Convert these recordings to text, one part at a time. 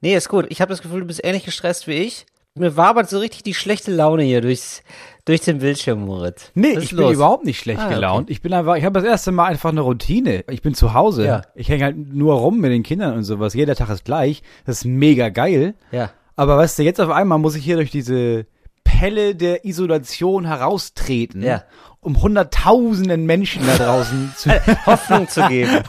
Nee, ist gut. Ich habe das Gefühl, du bist ähnlich gestresst wie ich. Mir wabert so richtig die schlechte Laune hier durchs, durch den Bildschirm, Moritz. Nee, ich ist bin los? überhaupt nicht schlecht Ah, okay. gelaunt. Ich bin einfach, ich habe das erste Mal einfach eine Routine. Ich bin zu Hause. Ja. Ich hänge halt nur rum mit den Kindern und sowas. Jeder Tag ist gleich. Das ist mega geil. Ja. Aber weißt du, jetzt auf einmal muss ich hier durch diese Pelle der Isolation heraustreten, Ja. um hunderttausenden Menschen da draußen zu, Hoffnung zu geben,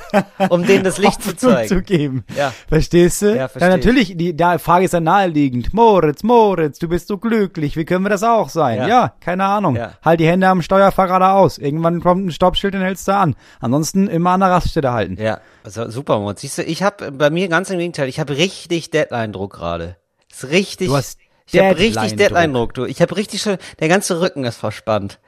um denen das Licht zu Hoffnung zeigen. zu geben. Ja. Verstehst du? Ja, versteh ja, ich. natürlich, die, die Frage ist dann naheliegend. Moritz, Moritz, du bist so glücklich. Wie können wir das auch sein? Ja. Ja, keine Ahnung. Ja. Halt die Hände am Steuerfahrer aus. Irgendwann kommt ein Stoppschild und hältst du an. Ansonsten immer an der Raststätte halten. Ja, also super, Moritz. Siehst du, ich habe bei mir ganz im Gegenteil, ich habe richtig Deadline-Druck gerade. Ist richtig. Du hast ich habe richtig Deadline-Druck. Du. Ich habe richtig schon, der ganze Rücken ist verspannt.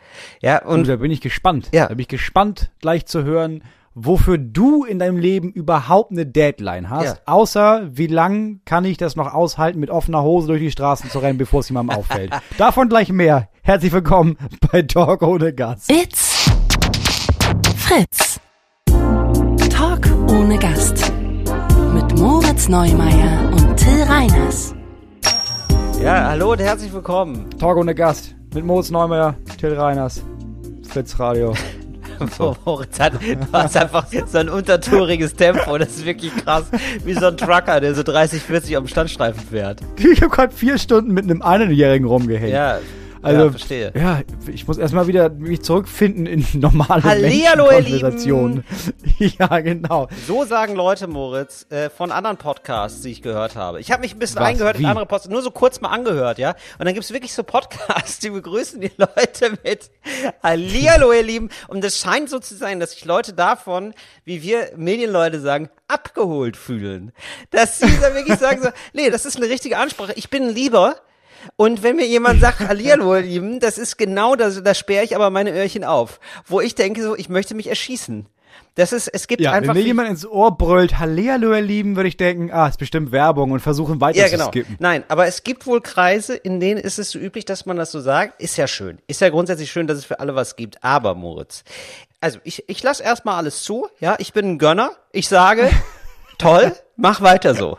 Ja, Und und da bin ich gespannt. Ja. Da bin ich gespannt, gleich zu hören, wofür du in deinem Leben überhaupt eine Deadline hast. Ja. Außer, wie lang kann ich das noch aushalten, mit offener Hose durch die Straßen zu rennen, bevor es jemandem auffällt. Davon gleich mehr. Herzlich willkommen bei Talk ohne Gast. It's Fritz. Talk ohne Gast. Mit Moritz Neumeier und Till Reiners. Ja, hallo und herzlich willkommen. Talk ohne Gast mit Moritz Neumeier, Till Reiners, Fritz Radio. Moritz hat, du hast einfach so ein untertouriges Tempo, das ist wirklich krass. Wie so ein Trucker, der so 30, 40 am Standstreifen fährt. Ich habe gerade vier Stunden mit einem Einjährigen rumgehängt. Ja, Also, ja, verstehe. Ja, ich muss erstmal wieder mich zurückfinden in normale Hallihallo, ihr Menschenkonversationen. Ja, genau. So sagen Leute, Moritz, äh, von anderen Podcasts, die ich gehört habe. Ich habe mich ein bisschen Was? eingehört in Wie? andere Podcasts, nur so kurz mal angehört, ja. Und dann gibt's wirklich so Podcasts, die begrüßen die Leute mit Hallihallo, ihr Lieben. Und das scheint so zu sein, dass sich Leute davon, wie wir Medienleute sagen, abgeholt fühlen. Dass sie dann wirklich sagen so, nee, das ist eine richtige Ansprache. Ich bin lieber. Und wenn mir jemand sagt, Hallihallo, ihr Lieben, das ist genau das, da sperre ich aber meine Öhrchen auf. Wo ich denke so, ich möchte mich erschießen. Das ist, es gibt Ja, einfach wenn mir jemand ins Ohr brüllt, Hallihallo, ihr Lieben, würde ich denken, ah, ist bestimmt Werbung und versuchen weiter Ja, zu genau. skippen. Nein, aber es gibt wohl Kreise, in denen ist es so üblich, dass man das so sagt. Ist ja schön. Ist ja grundsätzlich schön, dass es für alle was gibt. Aber, Moritz, also ich, ich lasse erstmal alles zu. Ja, ich bin ein Gönner. Ich sage, toll, mach weiter so.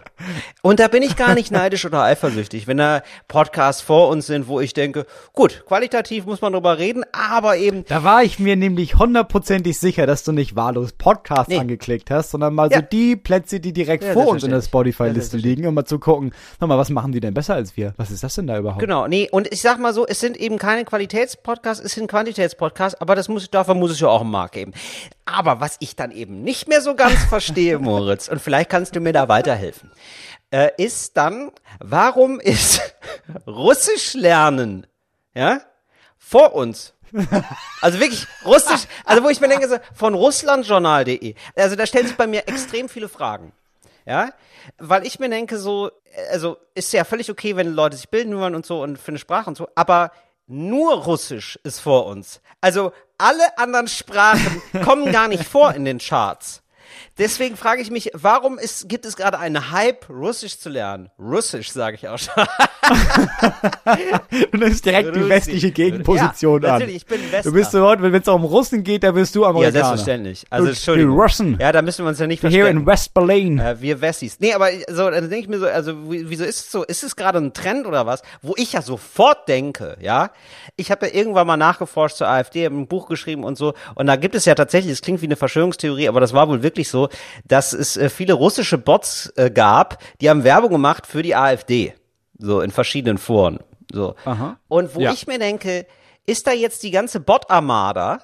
Und da bin ich gar nicht neidisch oder eifersüchtig, wenn da Podcasts vor uns sind, wo ich denke, gut, qualitativ muss man drüber reden, aber eben Da war ich mir nämlich hundertprozentig sicher, dass du nicht wahllos Podcasts Nee. angeklickt hast, sondern mal Ja. so die Plätze, die direkt Ja, vor uns in der. Ja, Spotify-Liste liegen, um mal zu gucken, nochmal, was machen die denn besser als wir? Was ist das denn da überhaupt? Genau, nee, und ich sag mal so, es sind eben keine Qualitätspodcasts, es sind Quantitätspodcasts, aber das muss, dafür muss es ja auch einen Markt geben. Aber was ich dann eben nicht mehr so ganz verstehe, Moritz, und vielleicht kannst du mir da weiterhelfen, äh, ist dann, warum ist Russisch lernen, ja, vor uns? Also wirklich Russisch, also wo ich mir denke, so, von russlandjournal.de, also da stellen sich bei mir extrem viele Fragen. Ja, weil ich mir denke so, also ist ja völlig okay, wenn Leute sich bilden wollen und so und für eine Sprache und so, aber nur Russisch ist vor uns. Also alle anderen Sprachen kommen gar nicht vor in den Charts. Deswegen frage ich mich, warum ist, gibt es gerade einen Hype, Russisch zu lernen? Russisch, sage ich auch schon. Du nimmst direkt die Russi. westliche Gegenposition Ja, an. natürlich, ich bin Westler. Du bist so, wenn es um Russen geht, da bist du Ja, Amerikaner. selbstverständlich. Also Entschuldigung. Die Russen. Ja, da müssen wir uns ja nicht Hier verstecken. in West Berlin. Äh, wir Wessis. Nee, aber so, dann denke ich mir so, also wie- wieso ist es so? Ist es gerade ein Trend oder was? Wo ich ja sofort denke, ja. Ich habe ja irgendwann mal nachgeforscht zur AfD, habe ein Buch geschrieben und so. Und da gibt es ja tatsächlich, es klingt wie eine Verschwörungstheorie, aber das war wohl wirklich so, dass es äh, viele russische Bots äh, gab, die haben Werbung gemacht für die AfD. So in verschiedenen Foren. So. Aha. Und wo Ja. ich mir denke, ist da jetzt die ganze Bot-Armada?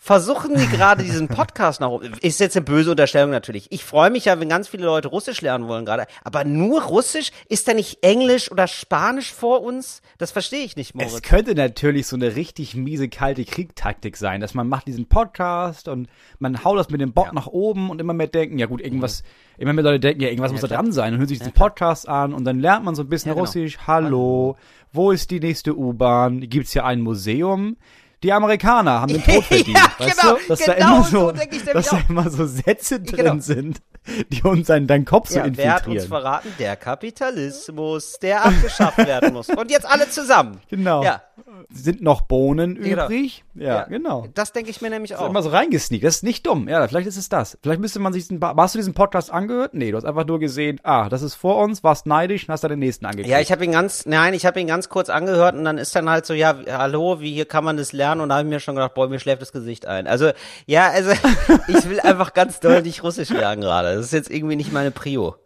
Versuchen die gerade diesen Podcast nach oben? Ist jetzt eine böse Unterstellung natürlich. Ich freue mich ja, wenn ganz viele Leute Russisch lernen wollen gerade. Aber nur Russisch? Ist da nicht Englisch oder Spanisch vor uns? Das verstehe ich nicht, Es Moritz. könnte natürlich so eine richtig miese, kalte Kriegtaktik sein, dass man macht diesen Podcast und man haut das mit dem Bot nach oben und immer mehr denken, ja gut, irgendwas, Mhm. immer mehr Leute denken, ja, irgendwas muss da dran sein und hören sich diesen Podcast an und dann lernt man so ein bisschen Ja, genau. Russisch. Hallo, wo ist die nächste U-Bahn? Gibt's hier ein Museum? Die Amerikaner haben den Tod verdient. Ja, weißt genau, du? Dass da genau immer so so, dass da immer so Sätze drin Genau. sind, die uns in deinen Kopf so Ja, wer hat uns infiltrieren. verraten? Der Kapitalismus, der abgeschafft werden muss. Und jetzt alle zusammen. Genau. Ja, Sind noch Bohnen Genau. übrig? Ja, genau. Das denke ich mir nämlich Ist auch. immer so reingesneakt. Das ist nicht dumm. Ja, vielleicht ist es das. Vielleicht müsste man sich diesen, hast du diesen Podcast angehört? Nee, du hast einfach nur gesehen, ah, das ist vor uns, warst neidisch und hast dann den nächsten angeklickt. Ja, ich habe ihn ganz, nein, ich habe ihn ganz kurz angehört und dann ist dann halt so, ja, hallo, wie hier kann man das lernen? Und da habe ich mir schon gedacht, boah, mir schläft das Gesicht ein. Also, ja, also, ich will einfach ganz doll nicht Russisch lernen gerade. Das ist jetzt irgendwie nicht meine Prio.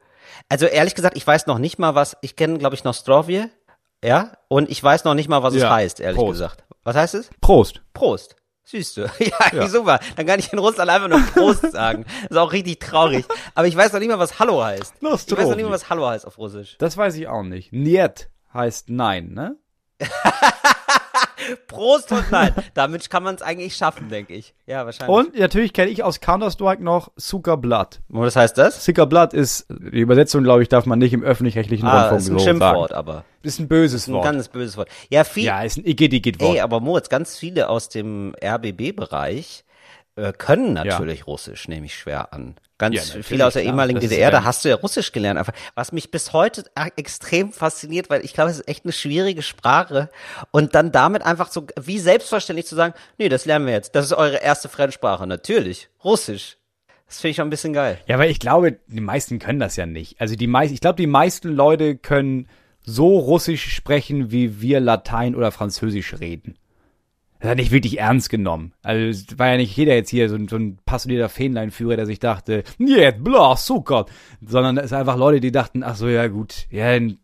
Also, ehrlich gesagt, ich weiß noch nicht mal, was, ich kenne, glaube ich, noch Strovje, ja, und ich weiß noch nicht mal, was es Ja, heißt, ehrlich Prost. gesagt. Was heißt es? Prost. Prost. Siehst du. Ja, super. Dann kann ich in Russland einfach nur Prost sagen. Das ist auch richtig traurig. Aber ich weiß noch nicht mal, was Hallo heißt. Ich weiß noch nicht mal, was Hallo heißt auf Russisch. Das weiß ich auch nicht. Niet heißt nein, ne? Prost und nein. Damit kann man es eigentlich schaffen, denke ich. Ja, wahrscheinlich. Und natürlich kenne ich aus Counter-Strike noch Zuckerblatt. Und was heißt das? Zuckerblatt ist, die Übersetzung, glaube ich, darf man nicht im öffentlich-rechtlichen Ah, Rundfunk ist ein Schimpfwort, sagen. aber. Ist ein böses Ein Wort. ganz böses Wort. Ja, viel, ja, ist ein Igitt-Igitt-Wort. ey, aber Moritz, ganz viele aus dem RBB-Bereich äh, können natürlich Russisch, nehme ich schwer an. Ganz Ja, viele aus der klar. ehemaligen ist DDR, da hast du ja Russisch gelernt. Einfach, was mich bis heute extrem fasziniert, weil ich glaube, es ist echt eine schwierige Sprache. Und dann damit einfach so wie selbstverständlich zu sagen, nee, das lernen wir jetzt. Das ist eure erste Fremdsprache. Natürlich. Russisch. Das finde ich schon ein bisschen geil. Ja, aber ich glaube, die meisten können das ja nicht. Also die meisten, ich glaube, die meisten Leute können so Russisch sprechen, wie wir Latein oder Französisch reden. Das hat nicht wirklich ernst genommen. Also es war ja nicht jeder jetzt hier so ein, so ein passionierter Fähnleinführer, der sich dachte, jetzt bla, Zucker. Sondern es sind einfach Leute, die dachten, ach so, ja gut, ja, dann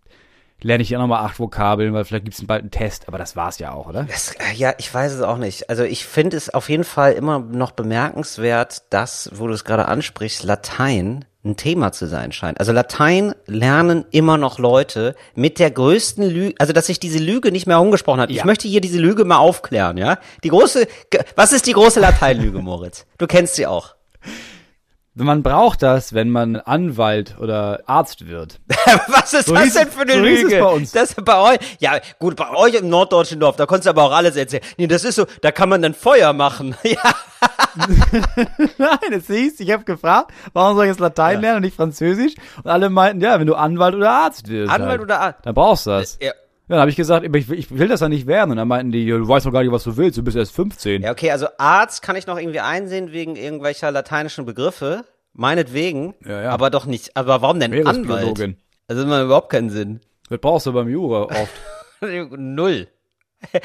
lerne ich ja nochmal acht Vokabeln, weil vielleicht gibt's bald einen Test. Aber das war's ja auch, oder? Das, äh, ja, ich weiß es auch nicht. Also ich finde es auf jeden Fall immer noch bemerkenswert, dass, wo du es gerade ansprichst, Latein ein Thema zu sein scheint. Also Latein lernen immer noch Leute mit der größten Lüge, also dass sich diese Lüge nicht mehr herumgesprochen hat. Ich Ja. möchte hier diese Lüge mal aufklären, ja? Die große, was ist die große Lateinlüge, Moritz? Du kennst sie auch. Man braucht das, wenn man Anwalt oder Arzt wird. Was ist So das denn für eine so Lüge? bei uns. Das ist bei euch. Ja, gut, bei euch im norddeutschen Dorf, da konntest du aber auch alles erzählen. Nee, das ist so, da kann man dann Feuer machen. Ja. Nein, es hieß, ich habe gefragt, warum soll ich jetzt Latein lernen und nicht Französisch? Und alle meinten, ja, wenn du Anwalt oder Arzt wirst. Anwalt halt, oder Arzt? Dann brauchst du das. Ja. Ja, dann habe ich gesagt, ich, will- ich will das ja nicht werden. Und dann meinten die, du weißt doch gar nicht, was du willst, du bist erst 15. Ja, okay, also Arzt kann ich noch irgendwie einsehen wegen irgendwelcher lateinischen Begriffe. Meinetwegen. Ja, ja. Aber doch nicht. Aber warum denn Anwalt? Also das macht überhaupt keinen Sinn. Das brauchst du beim Jura oft. Null.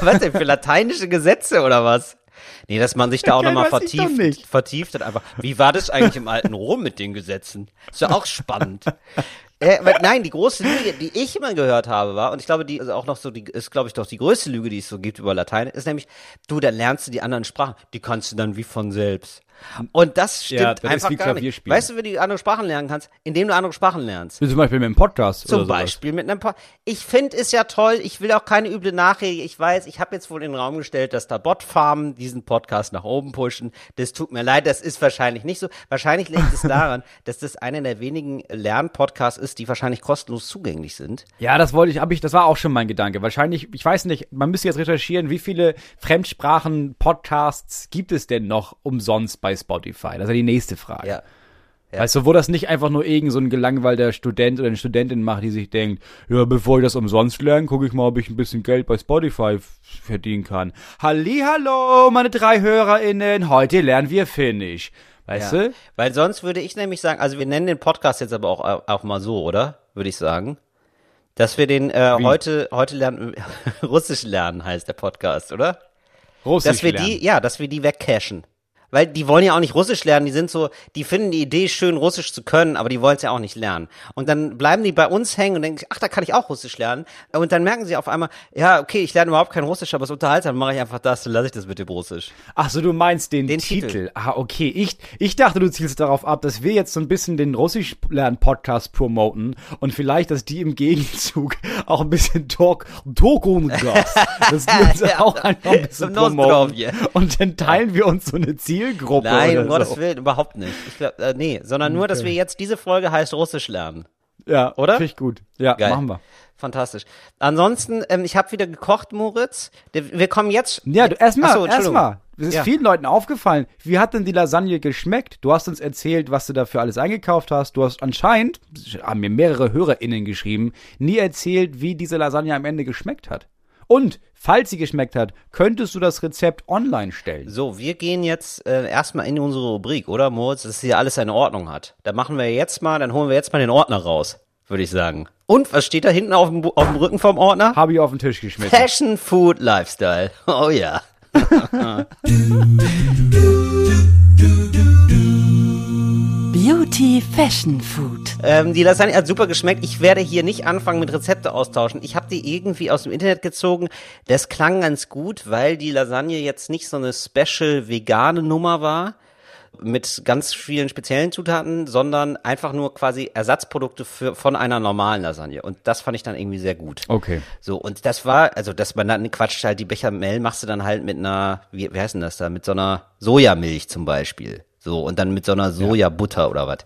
was denn, für lateinische Gesetze oder was? Nee, dass man sich da auch Okay, nochmal vertieft, vertieft hat einfach. Wie war das eigentlich im alten Rom mit den Gesetzen? Ist ja auch spannend. Äh, nein, die große Lüge, die ich immer gehört habe, war, und ich glaube, die ist auch noch so, die ist, glaube ich, doch die größte Lüge, die es so gibt über Latein, ist nämlich, du, dann lernst du die anderen Sprachen, die kannst du dann wie von selbst. Und das stimmt Ja, das einfach gar nicht. Weißt du, wie du andere Sprachen lernen kannst? Indem du andere Sprachen lernst. Wie zum Beispiel mit dem Podcast Zum. Beispiel mit einem pa Ich finde es ja toll, ich will auch keine üble Nachrede. Ich weiß, ich habe jetzt wohl in den Raum gestellt, dass da Botfarmen diesen Podcast nach oben pushen. Das tut mir leid, das ist wahrscheinlich nicht so. Wahrscheinlich liegt es daran, dass das einer der wenigen Lernpodcasts ist, die wahrscheinlich kostenlos zugänglich sind. Ja, das wollte ich, hab ich, das war auch schon mein Gedanke. Wahrscheinlich, ich weiß nicht, man müsste jetzt recherchieren, wie viele Fremdsprachen-Podcasts gibt es denn noch umsonst bei Spotify? Das ist ja die nächste Frage. Ja. Weißt du, wo das nicht einfach nur irgend so ein gelangweilter Student oder eine Studentin macht, die sich denkt, ja, bevor ich das umsonst lerne, gucke ich mal, ob ich ein bisschen Geld bei Spotify verdienen kann. Hallo, meine drei HörerInnen, heute lernen wir Finnisch. Weißt Ja. du? Weil sonst würde ich nämlich sagen, also wir nennen den Podcast jetzt aber auch, auch mal so, oder? Würde ich sagen. Dass wir den äh, heute, heute lernen, Russisch lernen heißt der Podcast, oder? Russisch dass wir lernen. die, ja, dass wir die wegcashen. Weil die wollen ja auch nicht Russisch lernen, die sind so, die finden die Idee schön, Russisch zu können, aber die wollen es ja auch nicht lernen. Und dann bleiben die bei uns hängen und denken, ach, da kann ich auch Russisch lernen. Und dann merken sie auf einmal, ja, okay, ich lerne überhaupt kein Russisch, aber es unterhaltsam, dann mache ich einfach das, dann lasse ich das mit dem Russisch. Ach so, du meinst den, Den Titel. Titel. Ah, okay. Ich, ich dachte, du zielst darauf ab, dass wir jetzt so ein bisschen den Russisch-Lern-Podcast promoten und vielleicht, dass die im Gegenzug auch ein bisschen Talk, Gas, dass die uns Ja. auch einfach ein bisschen promoten. Und dann teilen wir uns so eine Zielgruppe Nein, um Gottes so. Willen, überhaupt nicht. Ich glaub, äh, nee, sondern nur, dass wir jetzt, diese Folge heißt Russisch lernen. Ja, Oder? Finde ich gut. Ja, Geil. machen wir. Fantastisch. Ansonsten, ähm, ich habe wieder gekocht, Moritz. Wir kommen jetzt. Ja, du erstmal, erstmal. Es ist Ja. vielen Leuten aufgefallen. Wie hat denn die Lasagne geschmeckt? Du hast uns erzählt, was du dafür alles eingekauft hast. Du hast anscheinend, haben mir mehrere HörerInnen geschrieben, nie erzählt, wie diese Lasagne am Ende geschmeckt hat. Und, falls sie geschmeckt hat, könntest du das Rezept online stellen. So, wir gehen jetzt äh, erstmal in unsere Rubrik, oder Moritz, dass hier alles seine Ordnung hat. Da machen wir jetzt mal, dann holen wir jetzt mal den Ordner raus, würde ich sagen. Und was steht da hinten auf dem, auf dem Rücken vom Ordner? Habe ich auf den Tisch geschmissen. Fashion, Food, Lifestyle. Oh ja. Fashion Food. Ähm, die Lasagne hat super geschmeckt. Ich werde hier nicht anfangen mit Rezepte austauschen. Ich habe die irgendwie aus dem Internet gezogen. Das klang ganz gut, weil die Lasagne jetzt nicht so eine special vegane Nummer war mit ganz vielen speziellen Zutaten, sondern einfach nur quasi Ersatzprodukte für, von einer normalen Lasagne. Und das fand ich dann irgendwie sehr gut. Okay. So, und das war, also, dass man dann quatscht halt die Bechamel machst du dann halt mit einer, wie, wie heißt denn das da, mit so einer Sojamilch zum Beispiel. So, und dann mit so einer Sojabutter oder was.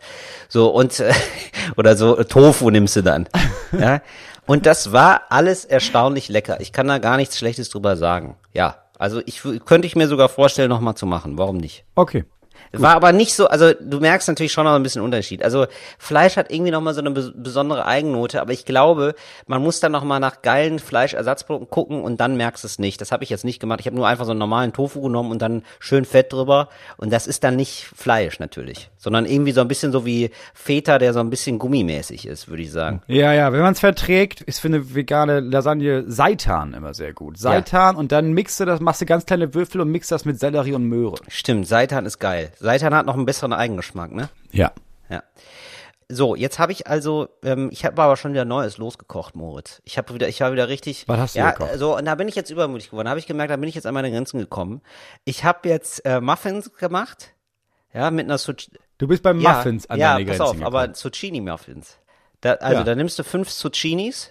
So, und, äh, oder so Tofu nimmst du dann. ja. Und das war alles erstaunlich lecker. Ich kann da gar nichts Schlechtes drüber sagen. Ja. Also, ich könnte ich mir sogar vorstellen, nochmal zu machen. Warum nicht? Okay. War aber nicht so, also du merkst natürlich schon noch ein bisschen Unterschied. Also Fleisch hat irgendwie noch mal so eine bes- besondere Eigennote, aber ich glaube, man muss dann noch mal nach geilen Fleischersatzprodukten gucken und dann merkst du es nicht. Das habe ich jetzt nicht gemacht. Ich habe nur einfach so einen normalen Tofu genommen und dann schön Fett drüber und das ist dann nicht Fleisch natürlich, sondern irgendwie so ein bisschen so wie Feta, der so ein bisschen gummimäßig ist, würde ich sagen. Ja, ja, wenn man es verträgt, ist für eine vegane Lasagne Seitan immer sehr gut. Seitan und dann mixt du das, machst du ganz kleine Würfel und mixt das mit Sellerie und Möhre. Stimmt, Seitan ist geil. Seitan hat noch einen besseren Eigengeschmack, ne? Ja. Ja. So, jetzt habe ich also, ähm, ich habe aber schon wieder Neues losgekocht, Moritz. Ich habe wieder, ich war wieder richtig. Was hast du ja, gekocht? So, und da bin ich jetzt übermütig geworden. Da habe ich gemerkt, da bin ich jetzt an meine Grenzen gekommen. Ich habe jetzt äh, Muffins gemacht, ja, mit einer Zuc Du bist beim ja, Muffins an ja, deine pass Grenzen auf, aber gekommen. Zucchini-Muffins. Da, also, Ja. da nimmst du fünf Zucchinis.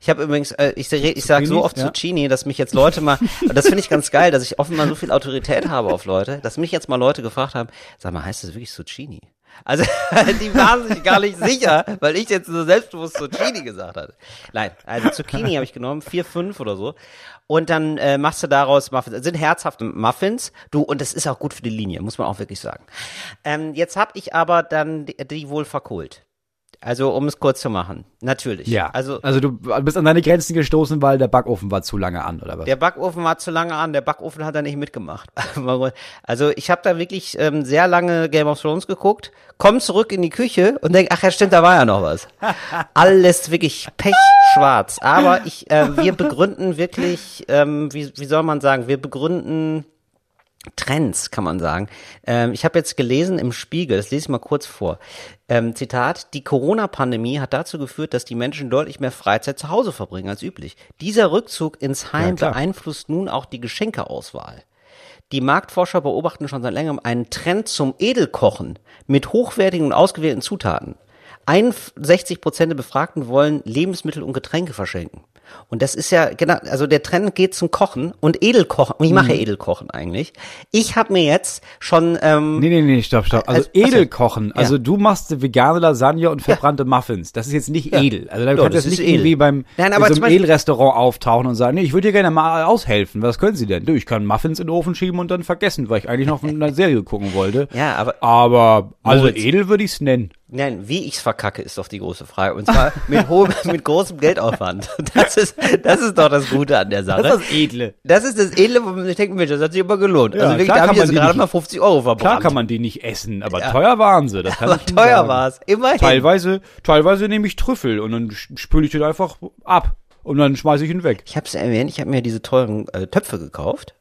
Ich habe übrigens, äh, ich, ich sage so oft ja. Zucchini, dass mich jetzt Leute mal, und das finde ich ganz geil, dass ich offenbar so viel Autorität habe auf Leute, dass mich jetzt mal Leute gefragt haben, sag mal, heißt das wirklich Zucchini? Also, die waren sich gar nicht sicher, weil ich jetzt so selbstbewusst Zucchini gesagt hatte. Nein, also Zucchini habe ich genommen, vier, fünf oder so. Und dann äh, machst du daraus Muffins. Das sind herzhafte Muffins. Du, und das ist auch gut für die Linie, muss man auch wirklich sagen. Ähm, jetzt habe ich aber dann die, die wohl verkohlt. Also, um es kurz zu machen. Natürlich. Ja, Also, also du bist an deine Grenzen gestoßen, weil der Backofen war zu lange an, oder was? Der Backofen war zu lange an, der Backofen hat da nicht mitgemacht. Also ich habe da wirklich ähm, sehr lange Game of Thrones geguckt, komm zurück in die Küche und denk, ach ja stimmt, da war ja noch was. Alles wirklich pechschwarz. Aber ich, äh, wir begründen wirklich, ähm, wie, wie soll man sagen, wir begründen Trends, kann man sagen. Ähm, ich habe jetzt gelesen im Spiegel, das lese ich mal kurz vor. Ähm, Zitat, die Corona-Pandemie hat dazu geführt, dass die Menschen deutlich mehr Freizeit zu Hause verbringen als üblich. Dieser Rückzug ins Heim klar. beeinflusst nun auch die Geschenkeauswahl. Die Marktforscher beobachten schon seit längerem einen Trend zum Edelkochen mit hochwertigen und ausgewählten Zutaten. 61 Prozent der Befragten wollen Lebensmittel und Getränke verschenken. Und das ist ja, genau, also der Trend geht zum Kochen und Edelkochen. Und ich mache ja Edelkochen eigentlich. Ich habe mir jetzt schon, ähm, Nee, nee, nee, stopp, stopp. Also Also-. Edelkochen. Also du machst vegane Lasagne und verbrannte Muffins. Das ist jetzt nicht edel. Also da Ja, kannst du nicht edel. irgendwie beim Nein, in aber so Edelrestaurant auftauchen und sagen, nee, ich würde dir gerne mal aushelfen. Was können Sie denn? Du, ich kann Muffins in den Ofen schieben und dann vergessen, weil ich eigentlich noch eine Serie gucken wollte. Ja, aber- Aber, also Moritz. edel würde ich's nennen. Nein, wie ich's verkacke, ist doch die große Frage. Und zwar mit hohem, mit großem Geldaufwand. Das ist, das ist doch das Gute an der Sache. Edle. Das ist das Edle, wo man sich denkt, Mensch, das hat sich immer gelohnt. Ja, also wirklich, klar da habe kann ich man jetzt die gerade nicht- mal 50 Euro verbrannt. Klar kann man die nicht essen, aber teuer waren sie. Das kann Aber ich teuer sagen. war's. Immerhin. Teilweise, teilweise nehme ich Trüffel und dann spüle ich den einfach ab und dann schmeiße ich ihn weg. Ich habe es erwähnt, ich habe mir diese teuren äh, Töpfe gekauft.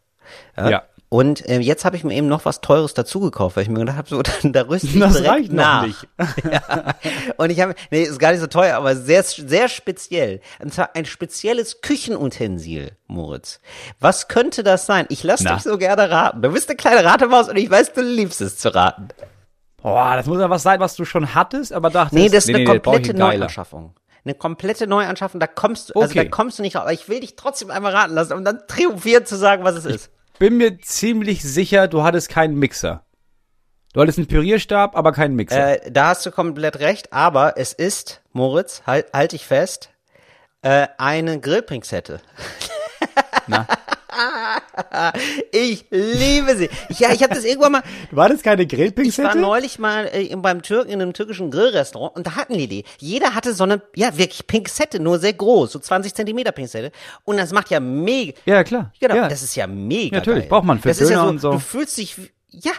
Ja. Und äh, jetzt habe ich mir eben noch was Teures dazu gekauft, weil ich mir gedacht habe, so, dann, da rüste ich Das direkt reicht noch nach. nicht. ja. Und ich habe, nee, ist gar nicht so teuer, aber sehr, sehr speziell. Und zwar ein spezielles Küchenutensil, Moritz. Was könnte das sein? Ich lasse dich so gerne raten. Du bist eine kleine Ratemaus und ich weiß, du liebst es zu raten. Boah, das muss ja was sein, was du schon hattest, aber dachtest, Nee, das ist eine brauch ich komplette geiler. Neuanschaffung. Eine komplette Neuanschaffung, da kommst du, also Okay. da kommst du nicht raus. Aber ich will dich trotzdem einmal raten lassen, um dann triumphierend zu sagen, was es ist. Bin mir ziemlich sicher, du hattest keinen Mixer. Du hattest einen Pürierstab, aber keinen Mixer. Äh, da hast du komplett recht, aber es ist, Moritz, halt, halt dich fest, äh, eine Grillpinzette. Na? Ich liebe sie. Ja, ich habe das irgendwann mal, War das keine ich war Grillpinzette? neulich mal äh, beim Türken in einem türkischen Grillrestaurant und da hatten die die. Jeder hatte so eine, ja wirklich Pinzette, nur sehr groß, so 20 Zentimeter Pinzette. Und das macht ja mega, Ja, klar. Genau, ja. das ist ja mega Natürlich, geil. braucht man für das ist ja Döner so, und so. Du fühlst dich, ja,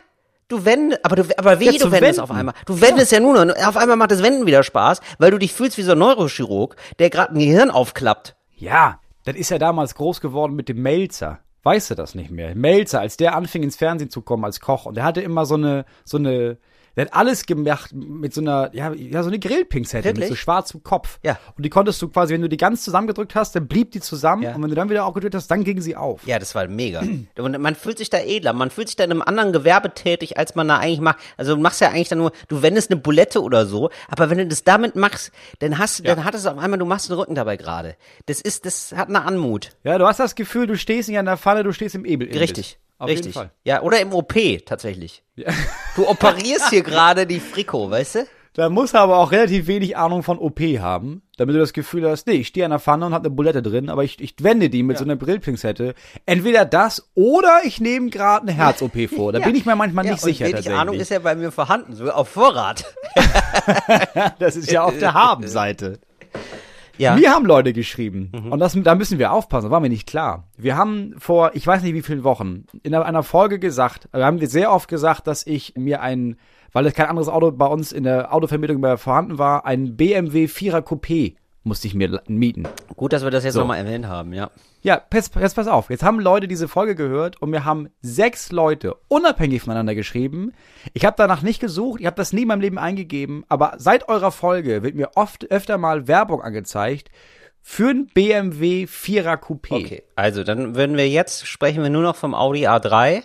du wendest, aber du, aber wie Ja, du wendest wenden. auf einmal. Du wendest ja, nur noch, auf einmal macht das Wenden wieder Spaß, weil du dich fühlst wie so ein Neurochirurg, der gerade ein Gehirn aufklappt. Ja, das ist ja damals groß geworden mit dem Melzer. Weißt du das nicht mehr? Melzer, als der anfing ins Fernsehen zu kommen als Koch und der hatte immer so eine, so eine, der hat alles gemacht mit so einer, ja, ja so eine Grillpinzette mit so schwarzem Kopf. Ja. Und die konntest du quasi, wenn du die ganz zusammengedrückt hast, dann blieb die zusammen Ja. und wenn du dann wieder aufgedrückt hast, dann ging sie auf. Ja, das war mega. Und man fühlt sich da edler, man fühlt sich da in einem anderen Gewerbe tätig, als man da eigentlich macht. Also du machst ja eigentlich dann nur, du wendest eine Bulette oder so, aber wenn du das damit machst, dann hast du, dann hat es auf einmal, du machst den Rücken dabei gerade. Das ist, das hat eine Anmut. Ja, du hast das Gefühl, du stehst nicht an der Pfanne, du stehst im Ebel. Richtig. Auf Richtig. jeden Fall. Ja, oder im OP tatsächlich. Du operierst hier gerade die Friko, weißt du? Da muss er aber auch relativ wenig Ahnung von OP haben, damit du das Gefühl hast, nee, ich stehe an der Pfanne und habe eine Bulette drin, aber ich, ich wende die mit so einer Grillpinzette. Entweder das oder ich nehme gerade eine Herz-OP vor. Da Ja. bin ich mir manchmal ja, nicht sicher wenig. Ahnung ist ja bei mir vorhanden, so auf Vorrat. das ist ja auf der Habenseite. Ja. Mir haben Leute geschrieben. Mhm. Und das, da müssen wir aufpassen, war mir nicht klar. Wir haben vor, ich weiß nicht wie vielen Wochen, in einer- Folge gesagt, wir haben sehr oft gesagt, dass ich mir ein, weil es kein anderes Auto bei uns in der Autovermietung mehr vorhanden war, ein BMW 4er Coupé musste ich mir mieten. Gut, dass wir das jetzt So. nochmal erwähnt haben, ja. Ja, jetzt, jetzt pass auf. Jetzt haben Leute diese Folge gehört und mir haben sechs Leute unabhängig voneinander geschrieben. Ich habe danach nicht gesucht, ich habe das nie in meinem Leben eingegeben, aber seit eurer Folge wird mir oft öfter mal Werbung angezeigt für ein BMW 4er Coupé. Okay, also dann würden wir jetzt, sprechen wir nur noch vom Audi A3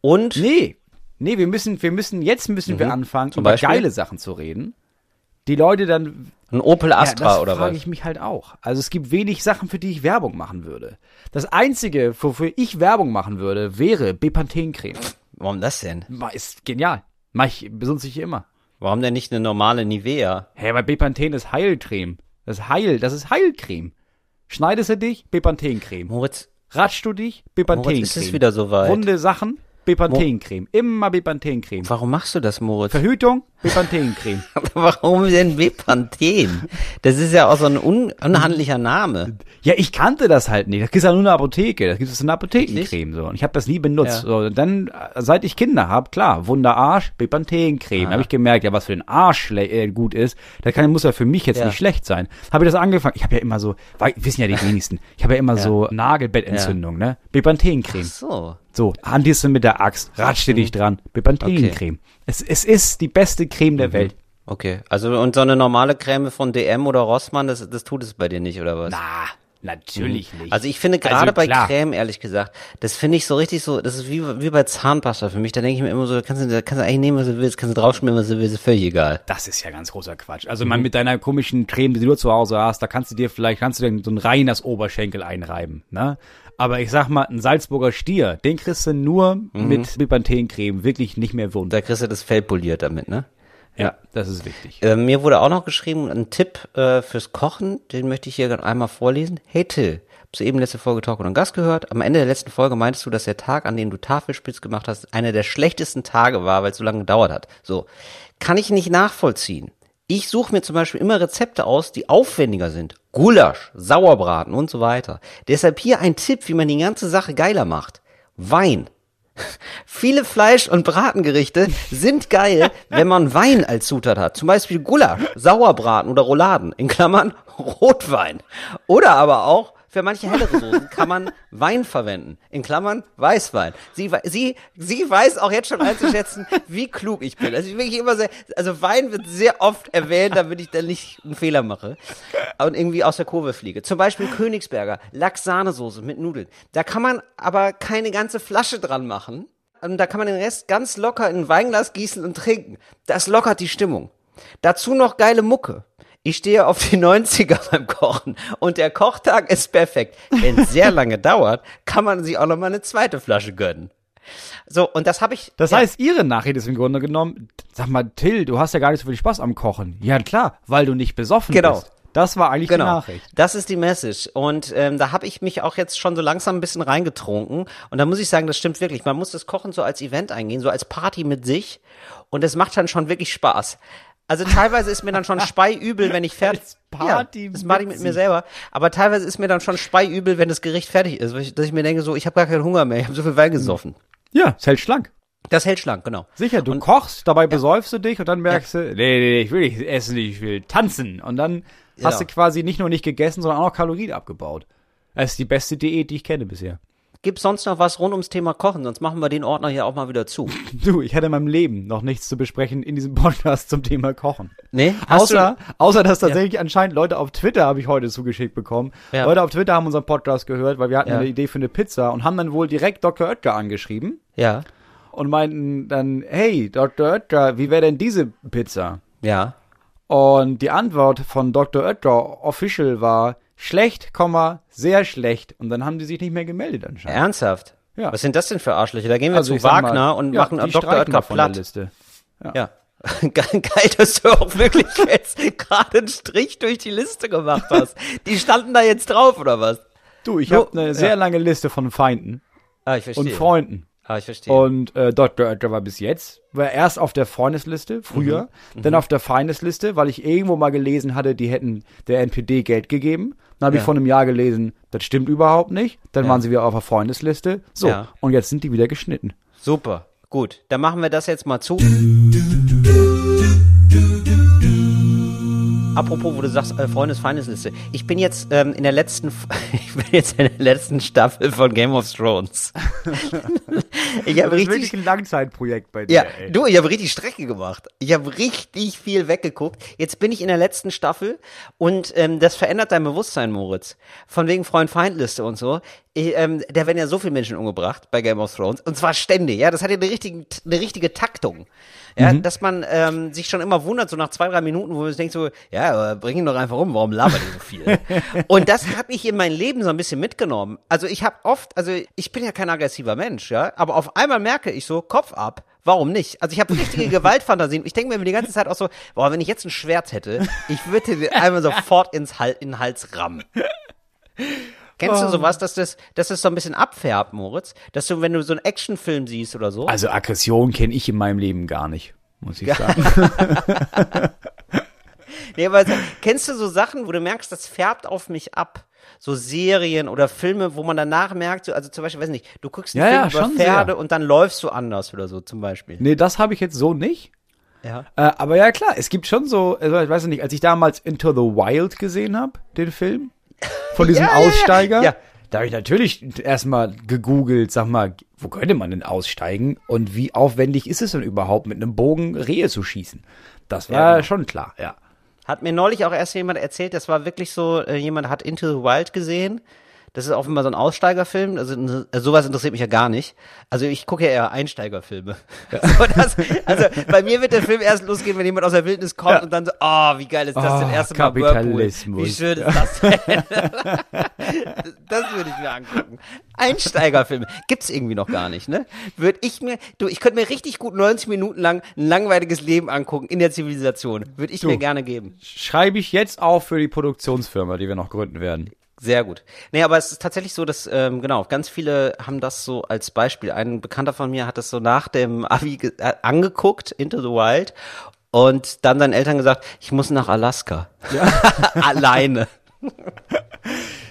und Nee, nee, wir müssen, wir müssen, jetzt müssen wir anfangen, Mhm. Zum über Beispiel? geile Sachen zu reden. Die Leute dann, ein Opel ja, Astra das oder frage was? ich mich halt auch. Also es gibt wenig Sachen, für die ich Werbung machen würde. Das einzige, wofür ich Werbung machen würde, wäre Bepanthen-Creme. Warum das denn? Ist genial. Mach ich besonders ich immer. Warum denn nicht eine normale Nivea? Hä, weil Bepanthen ist Heilcreme. Das ist Heil, das ist Heilcreme. Schneidest du dich, Bepanthen-Creme. Moritz, Ratschst du dich, Moritz, Bepanthen-Creme. ist es wieder soweit? Runde Sachen, Bepanthen-Creme. Immer Bepanthen-Creme. Warum machst du das, Moritz? Verhütung, Bepanthen-Creme. Warum denn Bepanthen? Das ist ja auch so ein un unhandlicher Name. Ja, ich kannte das halt nicht. Das gibt's ja nur in der Apotheke. Das gibt es in der Apothekencreme so. Und ich habe das nie benutzt. Ja. So, und dann, äh, seit ich Kinder hab, klar, Wunderarsch, Bepanthen-Creme. Ah. Habe ich gemerkt, ja, was für den Arsch äh, gut ist, das kann, muss ja für mich jetzt Ja. nicht schlecht sein. Habe ich das angefangen. Ich habe ja immer so, weil, wissen ja die wenigsten, ich habe ja immer so Nagelbettentzündung, ne? Bepanthen-Creme. So. So, handest du mit der Axt, ratsch dir dich dran. Bepanthen-Creme. Es, es ist die beste Creme Mhm. der Welt. Okay. Also, und so eine normale Creme von DM oder Rossmann, das, das tut es bei dir nicht, oder was? Na, natürlich nicht. Also ich finde gerade Also bei. Creme, ehrlich gesagt, das finde ich so richtig so, das ist wie, wie bei Zahnpasta für mich. Da denke ich mir immer so, da kannst du, da kannst du eigentlich nehmen, was du willst, kannst du draufschmieren, was du willst, ist völlig egal. Das ist ja ganz großer Quatsch. Also man mit deiner komischen Creme, die du zu Hause hast, da kannst du dir vielleicht, kannst du dir so ein reines Oberschenkel einreiben, ne? Aber ich sag mal, ein Salzburger Stier, den kriegst du nur mit Bepanthen-Creme wirklich nicht mehr wund. Da kriegst du das Fell poliert damit, ne? Ja, das ist wichtig. Äh, mir wurde auch noch geschrieben, ein Tipp äh, fürs Kochen, den möchte ich hier einmal vorlesen. Hey Till, hast du eben letzte Folge Talk und Gast gehört? Am Ende der letzten Folge meintest du, dass der Tag, an dem du Tafelspitz gemacht hast, einer der schlechtesten Tage war, weil es so lange gedauert hat. So, kann ich nicht nachvollziehen. Ich suche mir zum Beispiel immer Rezepte aus, die aufwendiger sind. Gulasch, Sauerbraten und so weiter. Deshalb hier ein Tipp, wie man die ganze Sache geiler macht. Wein. Viele Fleisch- und Bratengerichte sind geil, wenn man Wein als Zutat hat. Zum Beispiel Gulasch, Sauerbraten oder Rouladen, in Klammern Rotwein. Oder aber auch für manche hellere Soßen kann man Wein verwenden, in Klammern Weißwein. Sie, sie, sie weiß auch jetzt schon einzuschätzen, wie klug ich bin. Also ich wirklich immer sehr, also Wein wird sehr oft erwähnt, damit ich dann nicht einen Fehler mache und irgendwie aus der Kurve fliege. Zum Beispiel Königsberger, Lachs-Sahnesoße mit Nudeln. Da kann man aber keine ganze Flasche dran machen. Und da kann man den Rest ganz locker in ein Weinglas gießen und trinken. Das lockert die Stimmung. Dazu noch geile Mucke. Ich stehe auf die 90er beim Kochen und der Kochtag ist perfekt. Wenn es sehr lange dauert, kann man sich auch noch mal eine zweite Flasche gönnen. So, und das habe ich. Das ja, heißt, ihre Nachricht ist im Grunde genommen, sag mal, Till, du hast ja gar nicht so viel Spaß am Kochen. Ja, klar, weil du nicht besoffen Genau. bist. Das war eigentlich die Genau, Nachricht. das ist die Message. Und ähm, da habe ich mich auch jetzt schon so langsam ein bisschen reingetrunken. Und da muss ich sagen, das stimmt wirklich. Man muss das Kochen so als Event eingehen, so als Party mit sich. Und es macht dann schon wirklich Spaß. Also teilweise ist mir dann schon speiübel, wenn ich fertig Party ja, das mache ich mit mir selber. Aber teilweise ist mir dann schon speiübel, wenn das Gericht fertig ist, ich- dass ich mir denke, so, ich habe gar keinen Hunger mehr, ich habe so viel Wein gesoffen. Ja, es hält schlank. Das hält schlank, genau. Sicher, du kochst, dabei besäufst du dich und dann merkst du, nee, nee, ich will nicht essen, ich will tanzen. Und dann hast Ja. du quasi nicht nur nicht gegessen, sondern auch noch Kalorien abgebaut. Das ist die beste Diät, die ich kenne bisher. Gibt sonst noch was rund ums Thema Kochen? Sonst machen wir den Ordner hier auch mal wieder zu. Du, ich hatte in meinem Leben noch nichts zu besprechen in diesem Podcast zum Thema Kochen. Nee? Außer, außer dass tatsächlich anscheinend Leute auf Twitter, habe ich heute zugeschickt bekommen, Ja. Leute auf Twitter haben unseren Podcast gehört, weil wir hatten Ja. eine Idee für eine Pizza und haben dann wohl direkt Dr. Oetker angeschrieben du? Ja. und meinten dann, hey, Dr. Oetker, wie wäre denn diese Pizza? Ja. Und die Antwort von Dr. Oetker official war schlecht, Komma, sehr schlecht. Und dann haben die sich nicht mehr gemeldet anscheinend. Ernsthaft? Ja. Was sind das denn für Arschlöcher? Da gehen wir zu ich sag Wagner mal, und ja, machen Dr. Oetker platt. Liste. Ja. Geil, geil, dass du auch wirklich jetzt gerade einen Strich durch die Liste gemacht hast. Die standen da jetzt drauf, oder was? Du, ich habe eine ja. sehr lange Liste von Feinden Ah, ich verstehe. und Freunden. Ah, ich verstehe. Und äh, Dr. Oetker war bis jetzt, war erst auf der Freundesliste, früher, Mhm. dann auf der Feindesliste, weil ich irgendwo mal gelesen hatte, die hätten der NPD Geld gegeben. Dann habe ich Ja. vor einem Jahr gelesen, das stimmt überhaupt nicht. Dann Ja. waren sie wieder auf der Freundesliste. So, Ja. und jetzt sind die wieder geschnitten. Super. Gut, dann machen wir das jetzt mal zu. Apropos, wo du sagst, äh, Freundes Feindesliste. Ich bin jetzt ähm, in der letzten, ich bin jetzt in der letzten Staffel von Game of Thrones. ich habe richtig, ein Langzeitprojekt bei dir, ja, du, ich habe richtig Strecke gemacht. Ich habe richtig viel weggeguckt. Jetzt bin ich in der letzten Staffel und ähm, das verändert dein Bewusstsein, Moritz. Von wegen Freund-Feind-Liste und so. Ich, ähm, da werden ja so viele Menschen umgebracht bei Game of Thrones und zwar ständig. Ja, das hat ja eine richtige, eine richtige Taktung. Ja, dass man ähm, sich schon immer wundert, so nach zwei, drei Minuten, wo man sich denkt so, ja, aber bring ihn doch einfach um, warum labert ihr so viel? und das hat mich in mein Leben so ein bisschen mitgenommen. Also ich habe oft, also ich bin ja kein aggressiver Mensch, ja, aber auf einmal merke ich so, Kopf ab, warum nicht? Also ich habe richtige Gewaltfantasien. Ich denke mir die ganze Zeit auch so, boah, wenn ich jetzt ein Schwert hätte, ich würde den einmal sofort ins Hal in den Hals rammen. Kennst du sowas, dass das, dass das so ein bisschen abfärbt, Moritz? Dass du, wenn du so einen Actionfilm siehst oder so, Also Aggression kenne ich in meinem Leben gar nicht, muss ich sagen. Nee, aber kennst du so Sachen, wo du merkst, das färbt auf mich ab? So Serien oder Filme, wo man danach merkt, so, also zum Beispiel, weiß nicht, du guckst einen Ja, Film ja, über schon Pferde sehr. und dann läufst du anders oder so, zum Beispiel. nee, das habe ich jetzt so nicht. Ja. Äh, aber ja, klar, es gibt schon so, also ich weiß nicht, als ich damals Into the Wild gesehen habe, den Film, von diesem Ja, ja, ja. Aussteiger, Ja. da habe ich natürlich erstmal gegoogelt, sag mal, wo könnte man denn aussteigen und wie aufwendig ist es denn überhaupt, mit einem Bogen Rehe zu schießen? Das war Ja, genau. schon klar, ja. Hat mir neulich auch erst jemand erzählt, das war wirklich so, äh, jemand hat Into the Wild gesehen. Das ist offenbar so ein Aussteigerfilm. Also, n- sowas interessiert mich ja gar nicht. Also ich gucke ja eher Einsteigerfilme. So, das, also bei mir wird der Film erst losgehen, wenn jemand aus der Wildnis kommt Ja. und dann so, oh, wie geil ist das Oh, denn? Erste Mal Whirlpool. Kapitalismus. Wie schön ist das denn? das würde ich mir angucken. Einsteigerfilme. Gibt's irgendwie noch gar nicht, ne? Würde ich mir, du, ich könnte mir richtig gut 90 Minuten lang ein langweiliges Leben angucken in der Zivilisation. Würde ich mir gerne geben. Schreibe ich jetzt auf für die Produktionsfirma, die wir noch gründen werden. Sehr gut. Nee, aber es ist tatsächlich so, dass, ähm, genau, ganz viele haben das so als Beispiel. Ein Bekannter von mir hat das so nach dem Abi äh, angeguckt, Into the Wild, und dann seinen Eltern gesagt, ich muss nach Alaska. Alleine.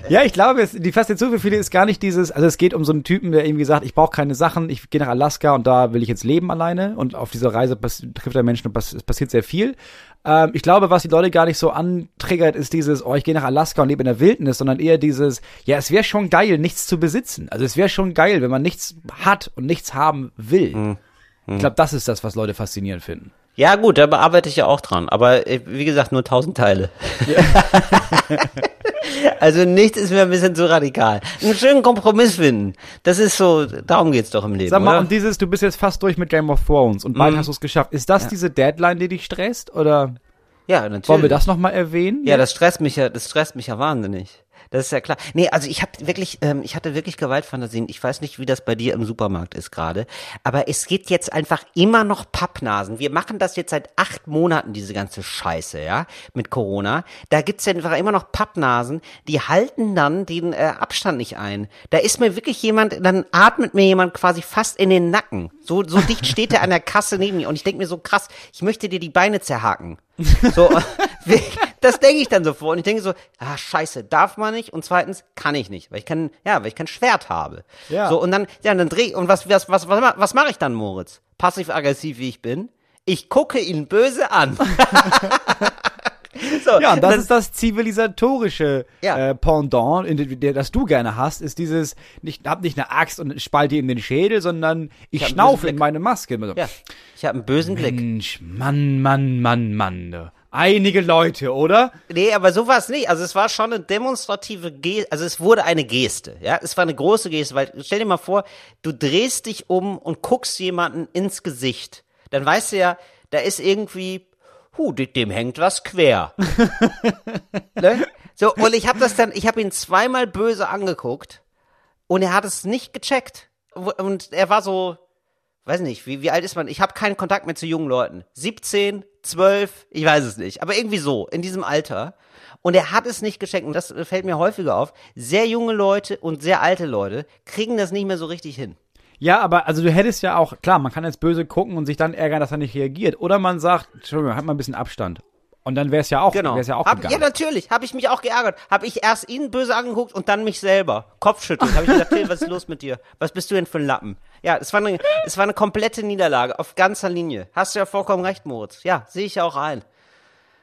Ja, ich glaube, es, die Faszination für viele ist gar nicht dieses, also es geht um so einen Typen, der irgendwie sagt, ich brauche keine Sachen, ich gehe nach Alaska und da will ich jetzt leben alleine und auf dieser Reise trifft er Menschen und pass es passiert sehr viel. Ähm, ich glaube, was die Leute gar nicht so antriggert, ist dieses, oh, ich gehe nach Alaska und lebe in der Wildnis, sondern eher dieses, ja, es wäre schon geil, nichts zu besitzen. Also es wäre schon geil, wenn man nichts hat und nichts haben will. Ich glaube, das ist das, was Leute faszinierend finden. Ja, gut, da bearbeite ich ja auch dran. Aber äh, wie gesagt, nur tausend Teile. also nichts ist mir ein bisschen zu radikal. Einen schönen Kompromiss finden. Das ist so, darum geht's doch im Leben. Sag mal, oder? und dieses, du bist jetzt fast durch mit Game of Thrones und bald hast du es geschafft. Ist das diese Deadline, die dich stresst? Oder ja, natürlich. wollen wir das nochmal erwähnen? Ja, das stresst mich ja, das stresst mich ja wahnsinnig. Das ist ja klar. Nee, also ich habe wirklich, ähm, ich hatte wirklich Gewaltfantasien. Ich weiß nicht, wie das bei dir im Supermarkt ist gerade, aber es geht jetzt einfach immer noch Pappnasen. Wir machen das jetzt seit acht Monaten, diese ganze Scheiße, ja, mit Corona. Da gibt's ja einfach immer noch Pappnasen, die halten dann den äh, Abstand nicht ein. Da ist mir wirklich jemand, dann atmet mir jemand quasi fast in den Nacken. So, so dicht steht er an der Kasse neben mir und ich denke mir so krass, ich möchte dir die Beine zerhaken. So, das denke ich dann so vor und ich denke so, ah scheiße, darf man nicht und zweitens kann ich nicht, weil ich kein, ja, weil ich kein Schwert habe. Ja. So und dann, ja, dann dreh und was, was, was, was, was mache ich dann, Moritz? Passiv-aggressiv wie ich bin, ich gucke ihn böse an. so, Ja, und das dann- ist das zivilisatorische Ja. äh, Pendant, in der, das du gerne hast, ist dieses, nicht, hab nicht eine Axt und spalte ihm den Schädel, sondern ich, einen schnaufe in meine Maske. So, ja, ich habe einen bösen Blick. Mensch, Mann, Mann, Mann, Mann. du. Einige Leute, oder? Nee, aber so war es nicht. Also es war schon eine demonstrative Geste, also es wurde eine Geste, ja. Es war eine große Geste, weil stell dir mal vor, du drehst dich um und guckst jemanden ins Gesicht. Dann weißt du ja, da ist irgendwie, hu, de- dem hängt was quer. ne? So, und ich habe das dann, ich habe ihn zweimal böse angeguckt und er hat es nicht gecheckt. Und er war so, weiß nicht, wie, wie alt ist man? Ich habe keinen Kontakt mehr zu jungen Leuten. 17, 12, ich weiß es nicht. Aber irgendwie so, in diesem Alter. Und er hat es nicht geschenkt. Und das fällt mir häufiger auf. Sehr junge Leute und sehr alte Leute kriegen das nicht mehr so richtig hin. Ja, aber also du hättest ja auch, klar, man kann jetzt böse gucken und sich dann ärgern, dass er nicht reagiert. Oder man sagt, Entschuldigung, halt mal ein bisschen Abstand. Und dann wäre es ja auch, Genau. wär's ja auch hab, ja, natürlich. Habe ich mich auch geärgert. Habe ich erst ihn böse angeguckt und dann mich selber. Kopfschütteln. Habe ich gedacht, Till, was ist los mit dir? Was bist du denn für ein Lappen? Ja, es war eine, es war eine komplette Niederlage auf ganzer Linie. Hast du ja vollkommen recht, Moritz. Ja, sehe ich ja auch ein.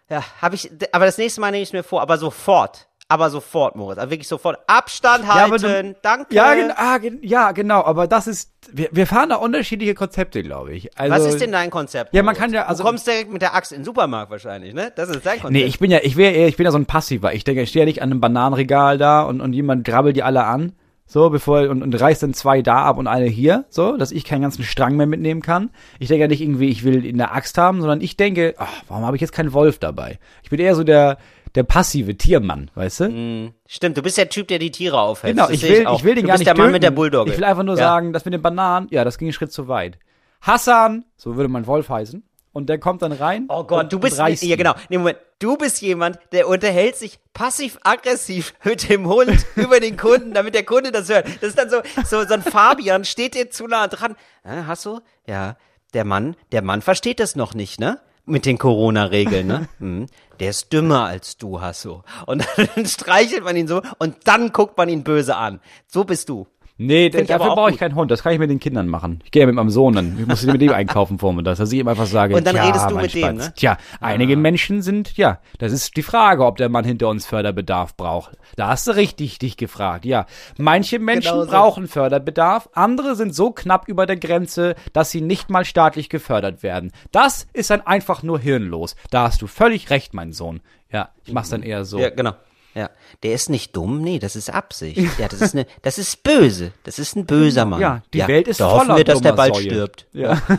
Ja, habe ich, aber das nächste Mal nehme ich es mir vor, aber sofort. Aber sofort, Moritz. Aber wirklich sofort. Abstand Ja, halten. du- Danke. Ja, gen ah, gen ja, genau, aber das ist, wir, wir fahren da unterschiedliche Konzepte, glaube ich. Also, Was ist denn dein Konzept? Ja, man Moritz? kann ja, also- Du kommst direkt mit der Axt in den Supermarkt wahrscheinlich, ne? Das ist dein Konzept. Nee, ich bin ja, ich wäre ich bin ja so ein Passiver. Ich denke, ich stehe ja nicht an einem Bananenregal da und, und jemand grabbelt die alle an. So, bevor, und, und reißt dann zwei da ab und eine hier, so, dass ich keinen ganzen Strang mehr mitnehmen kann. Ich denke ja nicht irgendwie, ich will in der Axt haben, sondern ich denke, ach, warum habe ich jetzt keinen Wolf dabei? Ich bin eher so der, der passive Tiermann, weißt du? Stimmt, du bist der Typ, der die Tiere aufhält. Genau, ich will, auch. ich will den du gar bist nicht der Mann töten. mit der Bulldogge. Ich will einfach nur Ja. sagen, das mit den Bananen, ja, das ging einen Schritt zu weit. Hassan, so würde mein Wolf heißen, und der kommt dann rein. Oh Gott, und, du bist, und ja genau, nee, Moment, du bist jemand, der unterhält sich passiv-aggressiv mit dem Hund über den Kunden, damit der Kunde das hört. Das ist dann so, so, so ein Fabian steht dir zu nah dran. Äh, hast du? Ja, der Mann, der Mann versteht das noch nicht, ne? Mit den Corona-Regeln, ne? Hm. Der ist dümmer als du, Hasso. Und dann streichelt man ihn so und dann guckt man ihn böse an. So bist du. Nee, Find dafür auch brauche ich keinen Hund. Das kann ich mit den Kindern machen. Ich gehe ja mit meinem Sohn dann. Ich muss mit dem einkaufen vormittags, dass ich ihm einfach sage, Und dann redest du mit dem, Spatz. ne? Tja, einige Menschen sind, ja, das ist die Frage, ob der Mann hinter uns Förderbedarf braucht. Da hast du richtig dich gefragt, ja. Manche Menschen Genau so. brauchen Förderbedarf, andere sind so knapp über der Grenze, dass sie nicht mal staatlich gefördert werden. Das ist dann einfach nur hirnlos. Da hast du völlig recht, mein Sohn. Ja, ich mach's dann eher so. Ja, genau. Ja, der ist nicht dumm, nee, das ist Absicht. Ja, das ist eine, das ist böse. Das ist ein böser Mann. Ja, die Welt ist da hoffen voller wir, dass der bald Säue. stirbt. Ja.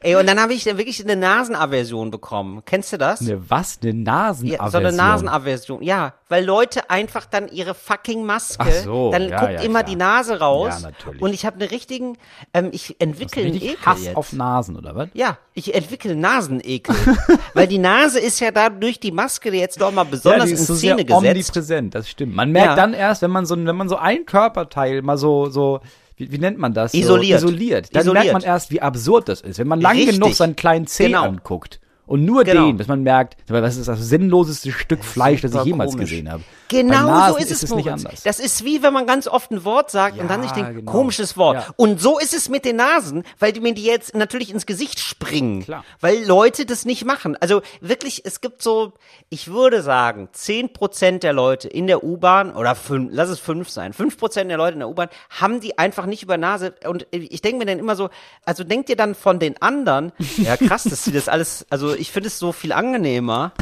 Ey, und dann habe ich wirklich eine Nasenaversion bekommen. Kennst du das? Eine was? Eine Nasenaversion? Ja, so eine Nasenaversion. Ja, weil Leute einfach dann ihre fucking Maske, Ach so, dann ja, guckt ja, immer klar. die Nase raus. Ja, natürlich. Und ich habe eine richtigen, ähm, ich entwickle einen Ekel Hass jetzt. auf Nasen, oder was? ja, ich entwickle Nasenekel. weil die Nase ist ja da durch die Maske jetzt doch mal besonders die in so Szene sehr gesetzt. omnipräsent, das stimmt. Man merkt Ja. dann erst, wenn man so, wenn man so ein Körperteil mal so, so, wie, wie nennt man das? Isoliert. So, isoliert. Dann Isoliert. merkt man erst, wie absurd das ist. Wenn man lang Richtig. genug seinen kleinen Zeh Genau. anguckt und nur Genau. den, bis man merkt, was ist das sinnloseste Stück Fleisch, das ich jemals komisch. gesehen habe. Genau so ist es, es nicht anders. Das ist wie wenn man ganz oft ein Wort sagt und dann sich Ja, denkt, genau. komisches Wort. Ja. Und so ist es mit den Nasen, weil die mir die jetzt natürlich ins Gesicht springen. Klar. Weil Leute das nicht machen. Also wirklich, es gibt so, ich würde sagen, 10% der Leute in der U-Bahn oder fünf, lass es fünf sein, 5% der Leute in der U-Bahn haben die einfach nicht über Nase. Und ich denke mir dann immer so, also denkt ihr dann von den anderen, ja krass, dass sie das alles, also ich finde es so viel angenehmer.